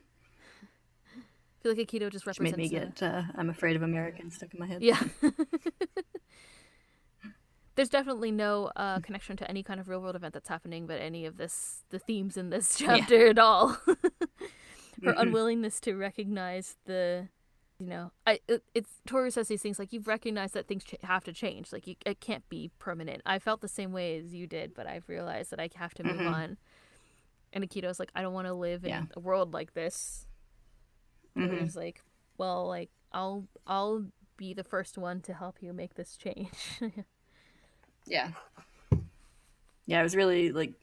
feel like Akito just which made represents. me a- get uh, I'm afraid of Americans stuck in my head. Yeah. There's definitely no uh, connection to any kind of real world event that's happening, but any of this, the themes in this Yeah. chapter at all. Her Mhm. unwillingness to recognize the you know, I it, it's Toru says these things like you've recognized that things ch- have to change. Like you, it can't be permanent. I felt the same way as you did, but I've realized that I have to move Mhm. on. And Akito's like, I don't want to live in Yeah. a world like this. And Mhm. Toru's like, well, like I'll I'll be the first one to help you make this change. Yeah. Yeah, it was really like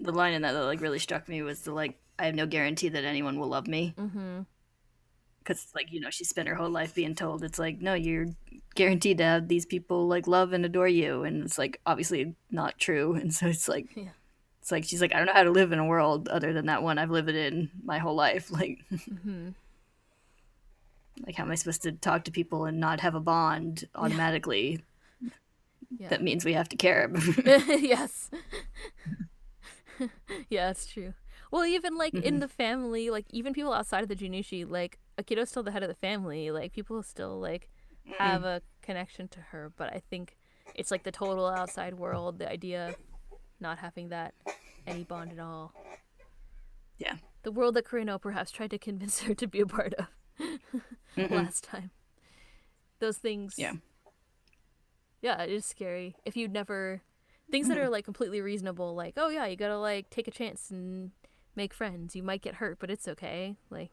the line in that that like really struck me was the like I have no guarantee that anyone will love me mm-hmm. because like you know she spent her whole life being told it's like no you're guaranteed to have these people like love and adore you and it's like obviously not true and so it's like Yeah. it's like she's like I don't know how to live in a world other than that one I've lived in my whole life like Mm-hmm. like how am I supposed to talk to people and not have a bond automatically Yeah. That means we have to care yes. yeah, it's true. Well, even like Mm-hmm. in the family, like even people outside of the Juunishi, like Akito's still the head of the family. Like people still like Mm-hmm. have a connection to her, but I think it's like the total outside world, the idea of not having that any bond at all. yeah The world that Kureno perhaps tried to convince her to be a part of last time. Those things yeah yeah, it is scary. If you'd never things that are like completely reasonable, like, oh yeah, you gotta like take a chance and make friends. You might get hurt, but it's okay. Like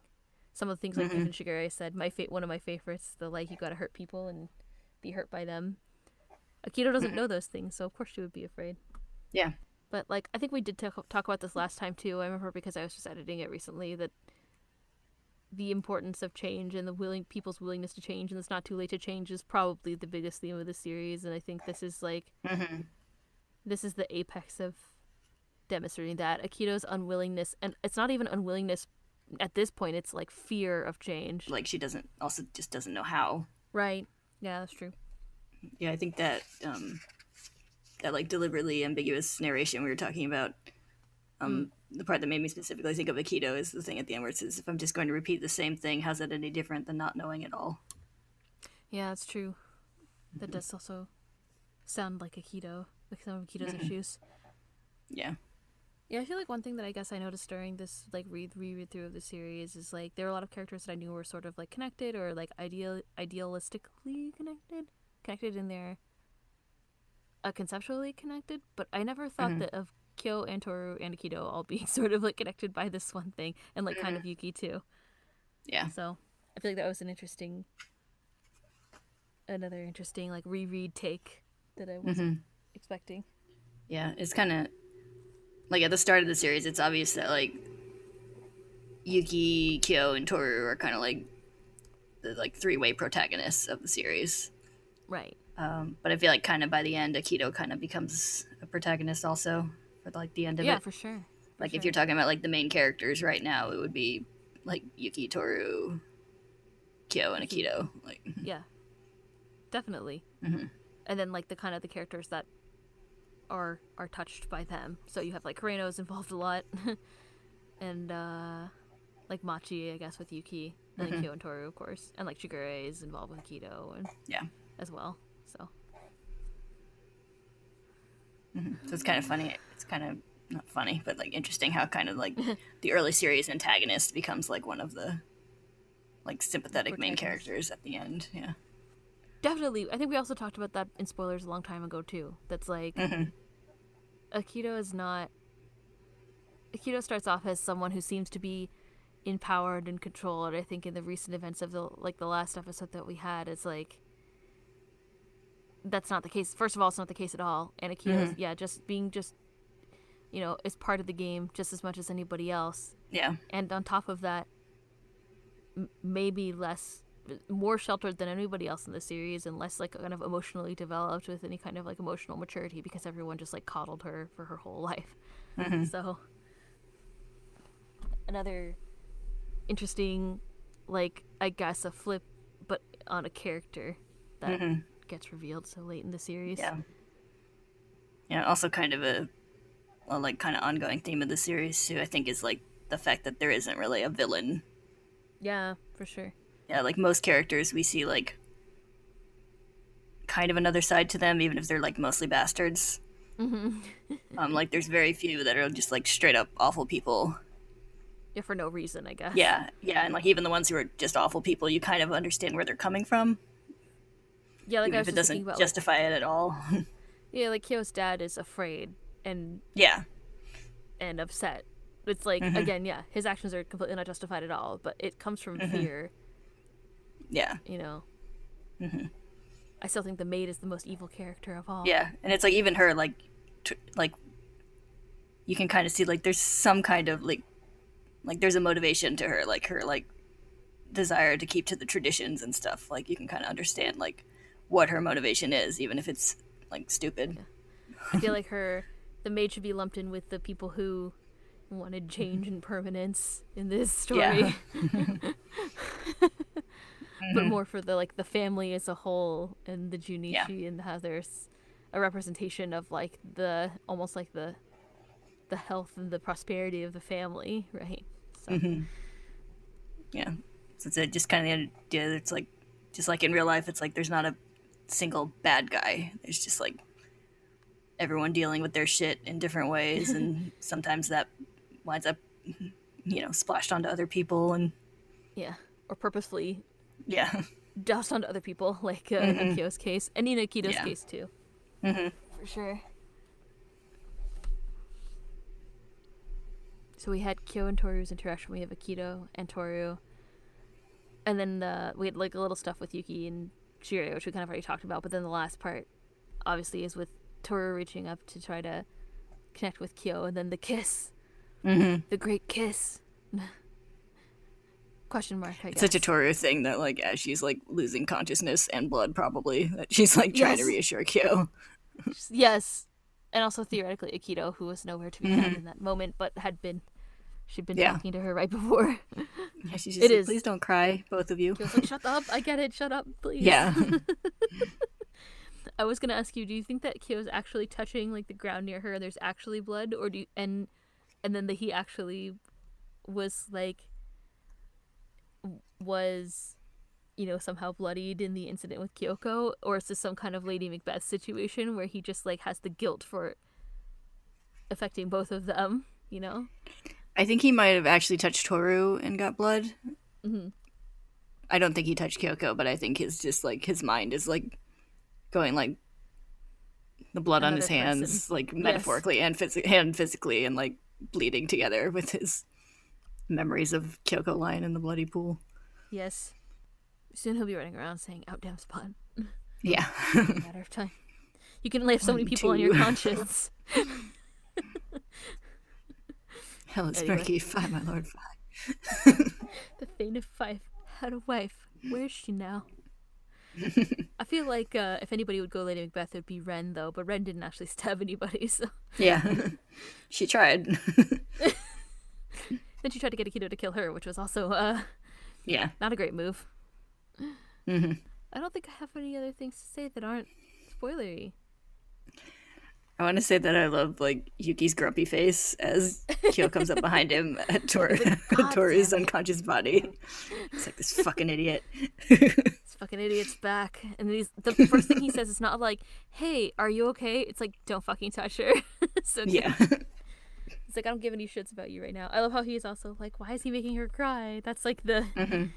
some of the things like mm-hmm. Kevin Shigure said, my fa- one of my favorites, the like you gotta hurt people and be hurt by them. Akito doesn't mm-hmm. know those things, so of course she would be afraid. yeah But like I think we did talk talk about this last time too. I remember because I was just editing it recently that the importance of change and the willing people's willingness to change and it's not too late to change is probably the biggest theme of the series and I think this is like mm-hmm. this is the apex of demonstrating that Akito's unwillingness and it's not even unwillingness at this point it's like fear of change. like she doesn't also just doesn't know how Right. Yeah, that's true. yeah i think that um that like deliberately ambiguous narration we were talking about um the part that made me specifically think of Akito is the thing at the end where it says if i'm just going to repeat the same thing how's that any different than not knowing it all Yeah, that's true. That does also sound like Akito, like some of Akito's issues. yeah Yeah, I feel like one thing that I guess I noticed during this like read reread through of the series is like there were a lot of characters that I knew were sort of like connected or like ideal idealistically connected, connected in their uh, conceptually connected. But I never thought that of Kyo and Toru and Akito all being sort of like connected by this one thing, and like kind of Yuki too. yeah So I feel like that was an interesting, another interesting like reread take that I wasn't expecting. yeah it's kind of like at the start of the series it's obvious that like yuki kyo and toru are kind of like the like three-way protagonists of the series Right. um, but i feel like kind of by the end akito kind of becomes a protagonist also for like the end of Yeah, it for sure. For Like if you're talking about like the main characters right now, it would be like Yuki, Toru, Kyo, and Akito. Like Yeah, definitely. Mhm. And then like the kind of the characters that are are touched by them. So you have like Kureno's involved a lot, and uh like Machi, I guess, with Yuki, and then Kyo and Toru, of course, and like Shigure is involved with Kido and yeah, as well. So Mm-hmm. so it's kind of funny. It's kind of not funny, but like interesting how kind of like the early series antagonist becomes like one of the like sympathetic main characters at the end. Yeah, definitely, I think we also talked about that in spoilers a long time ago too. That's like mm-hmm. Akito is not. Akito starts off as someone who seems to be empowered and controlled. I think in the recent events of the like the last episode that we had, it's like that's not the case. First of all, it's not the case at all. And Akito's mm-hmm. yeah, just being just you know is part of the game just as much as anybody else. yeah, And on top of that, m- maybe less more sheltered than anybody else in the series and less like kind of emotionally developed with any kind of like emotional maturity because everyone just like coddled her for her whole life mm-hmm. so another interesting like i guess a flip but on a character that mm-hmm. Gets revealed so late in the series yeah, yeah. Also, kind of a well, like kind of ongoing theme of the series too. I think is like the fact that there isn't really a villain yeah for sure yeah like most characters we see like kind of another side to them even if they're like mostly bastards um like there's very few that are just like straight up awful people Yeah, for no reason, I guess. Yeah, yeah, and like even the ones who are just awful people, you kind of understand where they're coming from, Yeah, like even I if was it just thinking doesn't about. justify it at all. yeah, like Kyo's dad is afraid and yeah, and upset. It's like Mm-hmm. again, yeah, his actions are completely not justified at all, but it comes from Mm-hmm. fear. yeah, You know. I still think the maid is the most evil character of all. yeah, and it's like even her, like, t- like you can kind of see like there's some kind of like, like there's a motivation to her, like her like desire to keep to the traditions and stuff. Like you can kind of understand like what her motivation is, even if it's like stupid. I feel like her, the maid should be lumped in with the people who wanted change and permanence in this story. Yeah. but mm-hmm. more for the like the family as a whole and the Juunishi and how there's a representation of like the almost like the the health and the prosperity of the family, right? So mm-hmm. Yeah. So it's a, just kind of the idea that it's like, just like in real life, it's like there's not a single bad guy. There's just like everyone dealing with their shit in different ways, and sometimes that winds up, you know, splashed onto other people, and yeah, or purposefully yeah, doused onto other people, like uh, in Kyo's case, and in Akito's Yeah. case too. For sure. So we had Kyo and Toru's interaction. We have Akito and Toru, and then uh, we had like a little stuff with Yuki and Which we kind of already talked about. But then the last part, obviously, is with Toru reaching up to try to connect with Kyo, and then the kiss, mm-hmm. the great kiss. Question mark. I guess. it's such a Toru thing that like as she's like losing consciousness and blood, probably that she's like trying to reassure Kyo. Yes, and also theoretically Akito, who was nowhere to be found in that moment, but had been, she'd been. Yeah. talking to her right before. Yeah, she's just It like, is. please don't cry, both of you. She was like, "Shut up! I get it. Shut up, please." Yeah. I was gonna ask you, do you think that Kyo's actually touching like the ground near her and there's actually blood, or do you, and and then that he actually was like was you know somehow bloodied in the incident with Kyoko, or is this some kind of Lady Macbeth situation where he just like has the guilt for affecting both of them? You know? I think he might have actually touched Toru and got blood. Mhm. I don't think he touched Kyoko, but I think his just like his mind is like going like the blood on his Another person. hands, like metaphorically and phys- and physically, and like bleeding together with his memories of Kyoko lying in the bloody pool. Yes. Soon he'll be running around saying "out damn spawn." Yeah, matter of time. You can only have so many people on your conscience. hell is Anyway. murky. Five, my lord, five. The Thane of Fife had a wife. Where is she now? I feel like uh, if anybody would go Lady Macbeth, it would be Ren, though. But Ren didn't actually stab anybody, so Yeah, she tried. then she tried to get Akito to kill her, which was also uh, yeah, not a great move. hmm I don't think I have any other things to say that aren't spoilery. I want to say that I love like Yuki's grumpy face as Kyo comes up behind him at Tor- "God Toru's unconscious body. It's like this fucking idiot. This fucking idiot's back, and he's, the first thing he says is not like, "Hey, are you okay?" It's like, "Don't fucking touch her." so yeah, He's like, I don't give any shits about you right now. I love how he's also like, why is he making her cry? That's like the Mhm.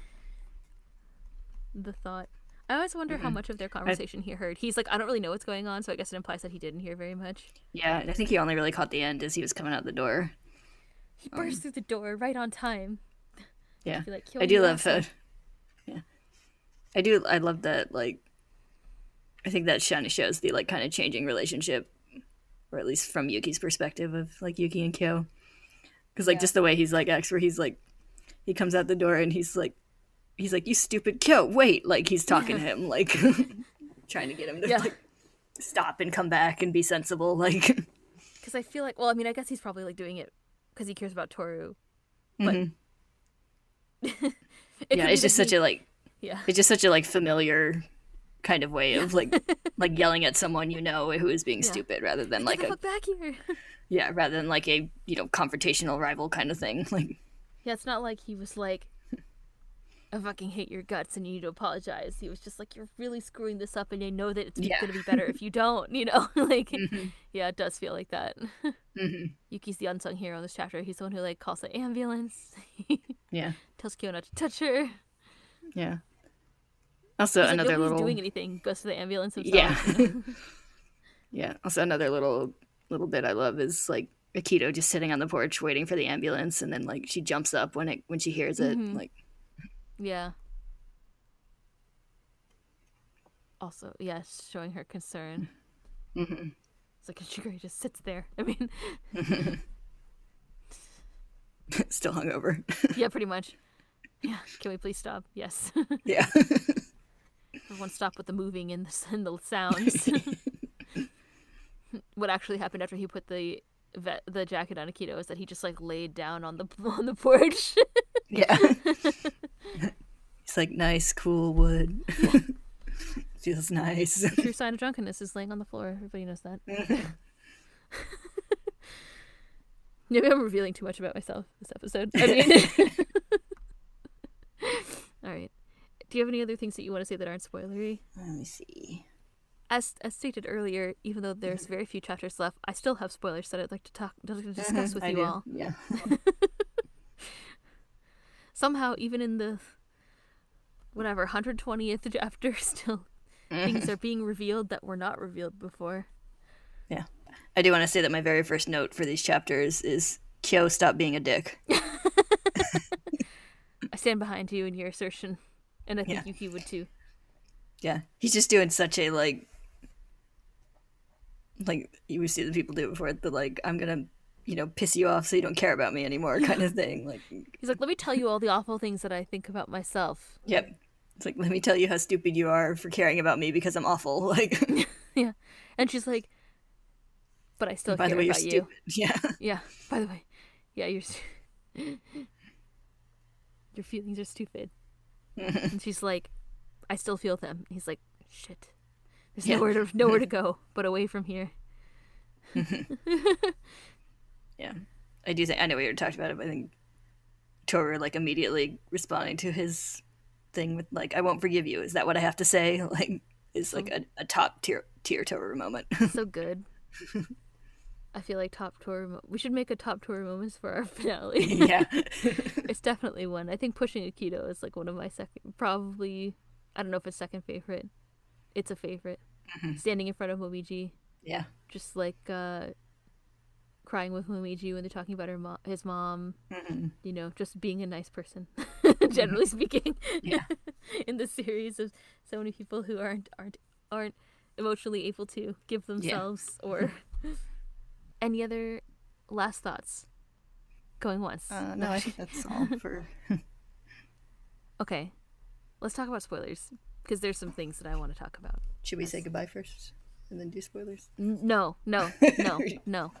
the thought. I always wonder how much of their conversation he heard. He's like, I don't really know what's going on, so I guess it implies that he didn't hear very much. yeah. I think he only really caught the end as he was coming out the door. He burst um, through the door right on time. Yeah, like, I do love asshole." that. Yeah, I do. I love that. Like, I think that kind of shows the like kind of changing relationship, or at least from Yuki's perspective of like Yuki and Kyo, because like Yeah. just the way he's like acts, where he's like, he comes out the door and he's like, he's like, you stupid kid, wait, like he's talking to him, like trying to get him to Yeah. like stop and come back and be sensible, like. Because I feel like, well, I mean, I guess he's probably like doing it because he cares about Toru. But Mhm. it yeah, it's just such he- a like yeah. it's just such a like familiar kind of way of like like yelling at someone you know who is being Yeah. stupid rather than like a back here. yeah rather than like a you know confrontational rival kind of thing like yeah, it's not like he was like, I fucking hate your guts and you need to apologize. He was just like, you're really screwing this up, and I know that it's Yeah. to be better if you don't. You know, like Mhm. yeah, it does feel like that. Mhm. Yuki's the unsung hero in this chapter. He's the one who like calls the ambulance, Yeah. tells Kyo not to touch her. Yeah. Also, He's another nobody's little. doing anything. Goes to the ambulance himself. Yeah. yeah. Also, another little little bit I love is like Akito just sitting on the porch waiting for the ambulance, and then like she jumps up when it when she hears it. Mhm. Like, Yeah. Also, yes, showing her concern. mhm. It's like Shigure just sits there. I mean, still hungover. yeah, pretty much. Yeah. Can we please stop? Yes. yeah. Everyone stop with the moving and the, and the sounds. what actually happened after he put the vet, the jacket on Akito is that he just like laid down on the on the porch. Yeah. It's like nice, cool wood. Feels nice. True sign of drunkenness is laying on the floor. Everybody knows that. Maybe I'm revealing too much about myself this episode. I mean, all right. Do you have any other things that you want to say that aren't spoilery? Let me see. As as stated earlier, even though there's very few chapters left, I still have spoilers that I'd like to talk, to discuss with I you do. all. Yeah. Somehow, even in the whatever 120th chapter, still things are being revealed that were not revealed before. Yeah. I do want to say that my very first note for these chapters is Kyo, stop being a dick. I stand behind you in your assertion, and I think Yeah. Yuki would too. Yeah. He's just doing such a, like, like, you see the people do it before, the, like, I'm gonna, you know, piss you off so you don't care about me anymore kind of thing. Like, He's like, let me tell you all the awful things that I think about myself. yep. It's like, let me tell you how stupid you are for caring about me because I'm awful. Like, Yeah, and she's like, but I still by the way, you're about you. stupid. Yeah. Yeah. By the way, yeah, you're. Your feelings are stupid. and she's like, I still feel them. He's like, shit. There's Yeah. nowhere to nowhere to go but away from here. Yeah. I do think, I know we already talked about it, but I think Toru, like, immediately responding to his thing with, like, I won't forgive you. Is that what I have to say? Like, is like a, a top tier, tier Toru moment. So good. I feel like top tour. Mo- we should make a top tour moments for our finale. yeah. it's definitely one. I think pushing Akito is like one of my second, probably. I don't know if it's second favorite. It's a favorite. Standing in front of Momiji, yeah. just like uh, crying with Momiji when they're talking about her mo- his mom. Mhm. You know, just being a nice person, generally speaking. Yeah. in the series of so many people who aren't aren't aren't emotionally able to give themselves or any other last thoughts. Going once. Uh, no, I think that's all for. Okay, let's talk about spoilers because there's some things that I want to talk about. Should we say goodbye first and then do spoilers? No, no, no, no.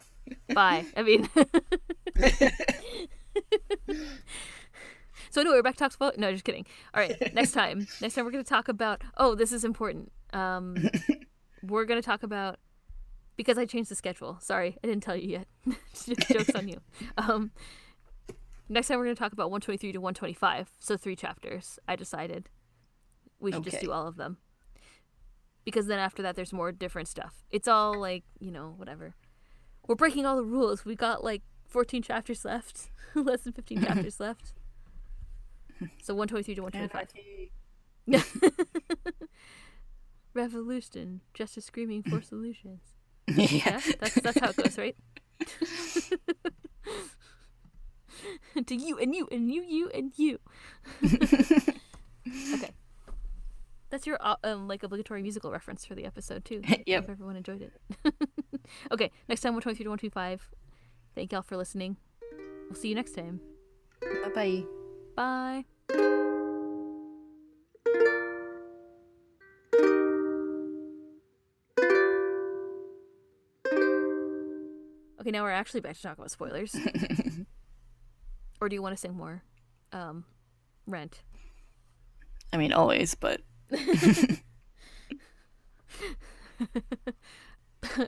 Bye. I mean. so anyway, we're back to talk spoilers. No, just kidding. All right, next time. Next time we're going to talk about. Oh, this is important. Um, we're going to talk about because I changed the schedule. Sorry, I didn't tell you yet. Jokes on you. Um, next time we're going to talk about 123 to 125. So three chapters. I decided we should just do all of them because then after that there's more different stuff. It's all like you know whatever. We're breaking all the rules. We got like 14 chapters left, less than 15 chapters left. So 123 to 125. Revolution, justice screaming for solutions. yeah. Yeah, that's that's how it goes, right? to you and you and you, you and you. okay. That's your uh, um like obligatory musical reference for the episode too. Yep. If everyone enjoyed it. okay, next time 123 to 125. Thank y'all for listening. We'll see you next time. Bye bye. Bye. Okay, now we're actually back to talk about spoilers. or do you want to sing more? Um, Rent. I mean, always, but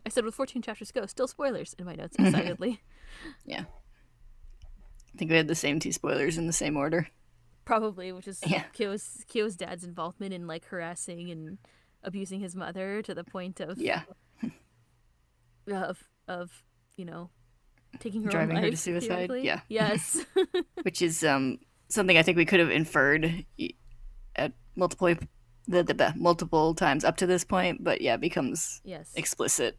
I said with 14 chapters to go, still spoilers in my notes, decidedly. yeah. I think we had the same two spoilers in the same order. probably, which is Yeah. Kyo's Kyo's dad's involvement in like harassing and abusing his mother to the point of Yeah. of of you know taking her Driving own her to suicide? theoretically. Yeah. Yes. Which is um something I think we could have inferred at multiple the, the, the multiple times up to this point, but yeah, becomes yes. explicit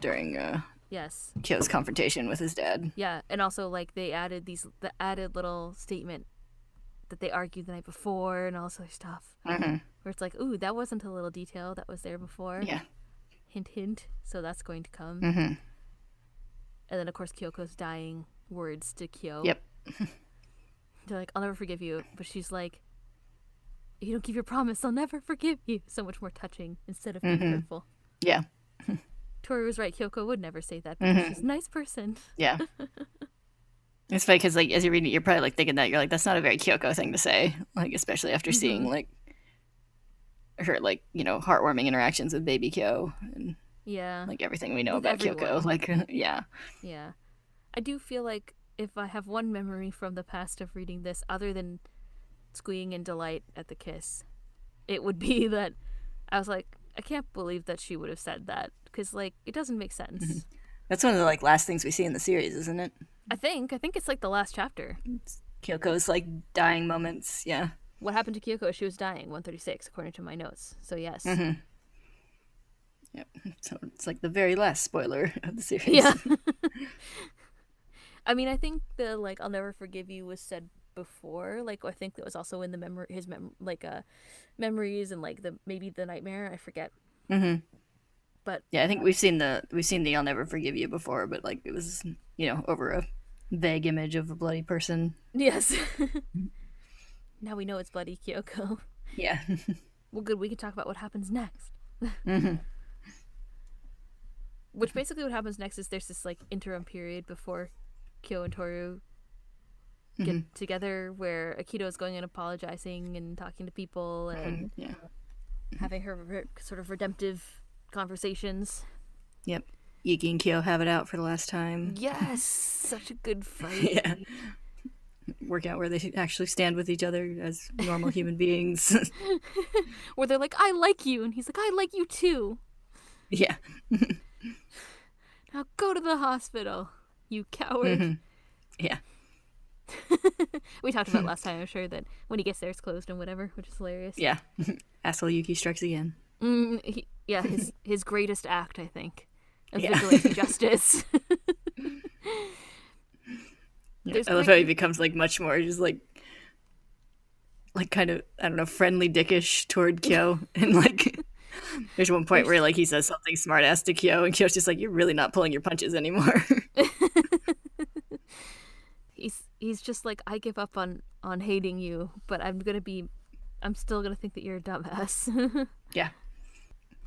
during uh, yes. Kyo's confrontation with his dad. Yeah, and also like they added these the added little statement that they argued the night before and all this other stuff. hmm Where it's like, ooh, that wasn't a little detail that was there before. Yeah. Hint, hint. So that's going to come. hmm And then of course Kyoko's dying words to Kyo. Yep. They're like, I'll never forgive you, but she's like, you don't keep your promise, I'll never forgive you. So much more touching instead of being Mhm. hurtful. Yeah. Tori was right. Kyoko would never say that because Mhm. she's a nice person. Yeah. it's funny because like as you're reading it, you're probably like thinking that you're like that's not a very Kyoko thing to say, like especially after seeing like her like you know heartwarming interactions with baby Kyo and Yeah. like everything we know With about everyone. Kyoko. Like yeah, Yeah. I do feel like if I have one memory from the past of reading this, other than squeeing in delight at the kiss, it would be that I was like, I can't believe that she would have said that. Because, like, it doesn't make sense. that's one of the like last things we see in the series, isn't it? I think. I think it's like the last chapter. Kyoko's like dying moments. Yeah. What happened to Kyoko? She was dying, 136, according to my notes. So, yes. Mm-hmm. Yep. So it's like the very last spoiler of the series. Yeah. I mean, I think the like "I'll never forgive you" was said before. Like, I think it was also in the memory, his mem, like uh, memories and like the maybe the nightmare. I forget. Mm-hmm. But Yeah, I think we've seen the we've seen the "I'll never forgive you" before, but like it was you know over a vague image of a bloody person. yes. now we know it's bloody Kyoko. Yeah. Well, good. We can talk about what happens next. hmm Which basically what happens next is there's this like interim period before Kyo and Toru get Mhm. together where Akito is going and apologizing and talking to people and Yeah. having her re- sort of redemptive conversations. Yep. Yuki and Kyo have it out for the last time. Yes, such a good fight. yeah. Work out where they actually stand with each other as normal human beings. Where they're like, "I like you," and he's like, "I like you too." yeah. Now go to the hospital, you coward. Mhm. Yeah. we talked about last time, I'm sure, that when he gets there, it's closed and whatever, which is hilarious. Yeah. Asshole Yuki strikes again. Mm, he, yeah, his his greatest act, I think, of Yeah. vigilante justice. Yeah. I love how he becomes like much more just like like kind of I don't know friendly dickish toward Kyo and like there's one point where like he says something smart ass to Kyo and Kyo's just like you're really not pulling your punches anymore. He's just like, I give up on on hating you, but I'm gonna be, I'm still gonna think that you're a dumbass. yeah.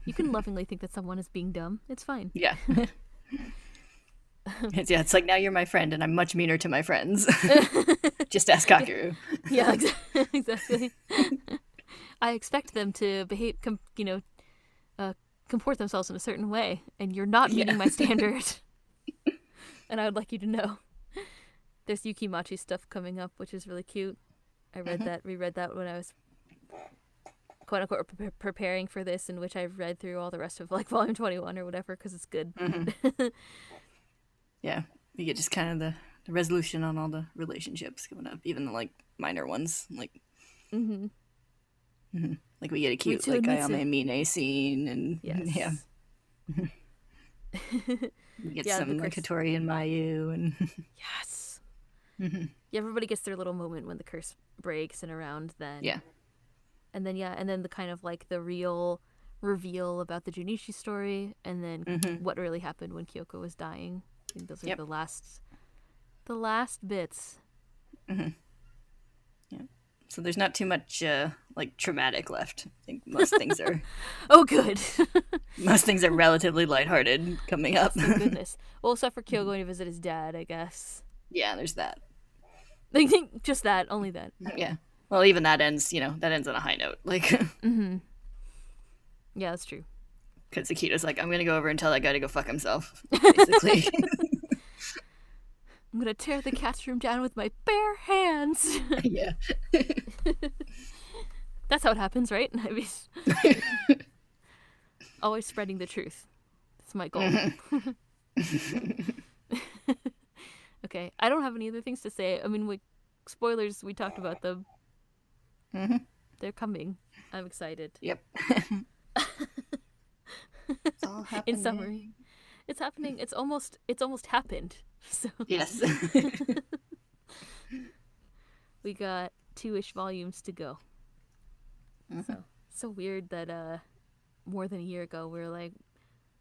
you can lovingly think that someone is being dumb. It's fine. Yeah. it's, yeah, it's like now you're my friend and I'm much meaner to my friends. just ask Kakeru. Yeah, exactly. I expect them to behave, com- you know, uh, comport themselves in a certain way, and you're not meeting Yeah. my standard. and I would like you to know. There's Yuki Machi stuff coming up, which is really cute. I read Mm-hmm. that, reread that when I was quote unquote pre- preparing for this, in which I've read through all the rest of like volume 21 or whatever because it's good. Mm-hmm. Yeah. You get just kind of the, the resolution on all the relationships coming up, even the like minor ones. Like hmm like we get a cute like. Ayame Mine scene and Yes. yeah. We get Yeah, some like curse- and Mayu and Yes. Mhm. Yeah, everybody gets their little moment when the curse breaks and around then. yeah. And then yeah, and then the kind of like the real reveal about the Juunishi story and then Mhm. what really happened when Kyoko was dying. I think those are Yep. the last the last bits. Yeah. So there's not too much uh, like traumatic left. I think most things are Oh good. most things are relatively lighthearted coming up. Thank goodness. Well, except for Kyo going to visit his dad, I guess. yeah, there's that. Think just that, only that. Yeah. Well, even that ends, you know, that ends on a high note. Like, Mhm. Yeah, that's true. because Akita's like, I'm gonna go over and tell that guy to go fuck himself. Basically. I'm gonna tear the cat's room down with my bare hands. yeah. That's how it happens, right? I mean, always spreading the truth. That's my goal. Okay, I don't have any other things to say. I mean, we spoilers. We talked about them. hmm They're coming. I'm excited. Yep. it's all happening. In summary, it's happening. It's almost. It's almost happened. So Yes. we got two-ish volumes to go. So so weird that uh, more than a year ago we were like,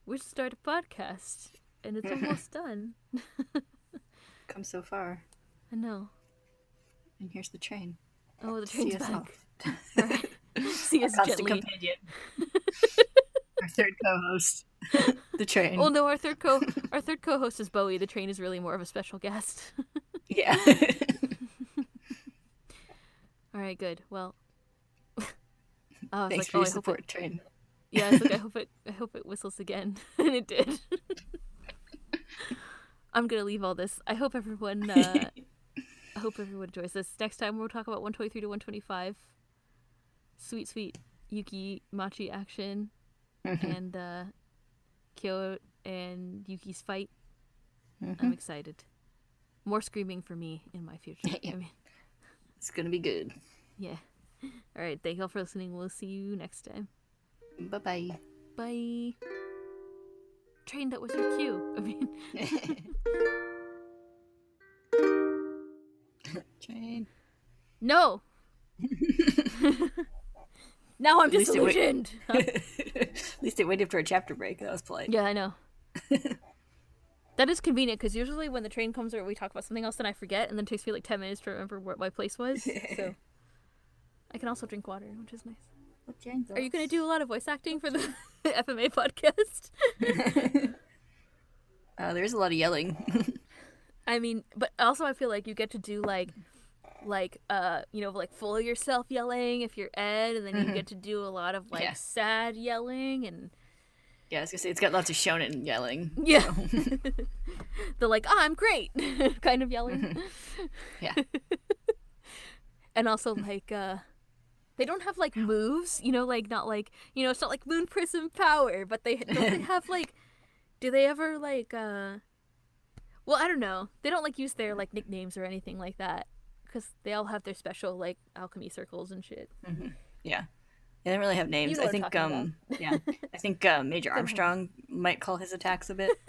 we should start a podcast, and it's almost done. Come so far. I know. And here's the train. Oh, the See train's us back. See us Constant gently. companion. Our third co-host. the train. Oh no, our third co our third co-host is Bowie. The train is really more of a special guest. Yeah. All right, good. Well, oh, was Thanks like, for oh, your support, it, train. yeah, I like, I hope it, I hope it whistles again, and it did. I'm gonna leave all this. I hope everyone, uh, I hope everyone enjoys this. Next time we'll talk about 123 to 125. Sweet, sweet Yuki Machi action, and uh, Kyo and Yuki's fight. I'm excited. More screaming for me in my future. Yeah. I mean, It's gonna be good. yeah. All right. Thank y'all for listening. We'll see you next time. Bye bye bye. Train that was your cue. I mean, train. no. now I'm At least it. At least it waited for a chapter break. That was polite. yeah, I know. that is convenient because usually when the train comes or we talk about something else, then I forget, and then it takes me like ten minutes to remember what my place was. So I can also drink water, which is nice. Are you going to do a lot of voice acting for the FMA podcast? Uh, there's a lot of yelling. I mean, but also I feel like you get to do like like uh you know like full yourself yelling if you're Ed and then you get to do a lot of like Yeah. sad yelling and yeah, I was gonna say it's got lots of shonen yelling. yeah the like oh, I'm great kind of yelling Yeah. and also like uh they don't have like moves you know like not like you know it's not like moon prism power but they don't they have like do they ever like uh well i don't know they don't like use their like nicknames or anything like that because they all have their special like alchemy circles and shit Yeah. They don't really have names. know I think um yeah. I think uh, Major Armstrong might call his attacks a bit.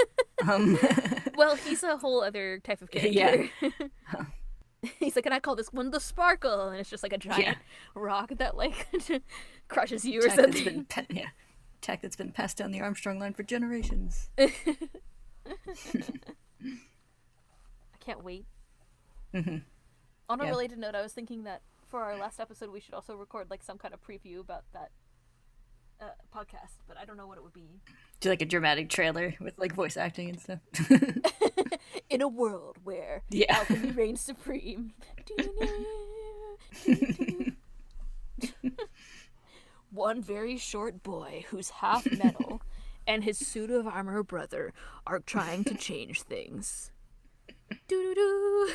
Um well he's a whole other type of character he's like and i call this one the sparkle and it's just like a giant Yeah. rock that like crushes you or that's something been pa- yeah. Attack that's been passed down the Armstrong line for generations. I can't wait. Mm-hmm. On a Yeah. related note, I was thinking that for our last episode, we should also record like some kind of preview about that uh, podcast, but I don't know what it would be. Do like a dramatic trailer with like voice acting and stuff. In a world where Yeah. alchemy reigns supreme. One very short boy who's half metal and his suit of armor brother are trying to change things. Doo doo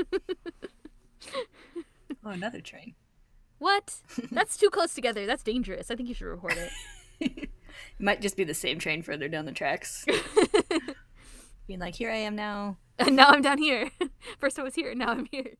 doo. oh, another train. What? That's too close together. That's dangerous. I think you should record it. It might just be the same train further down the tracks. Being like, here I am now. And now I'm down here. First I was here, now I'm here.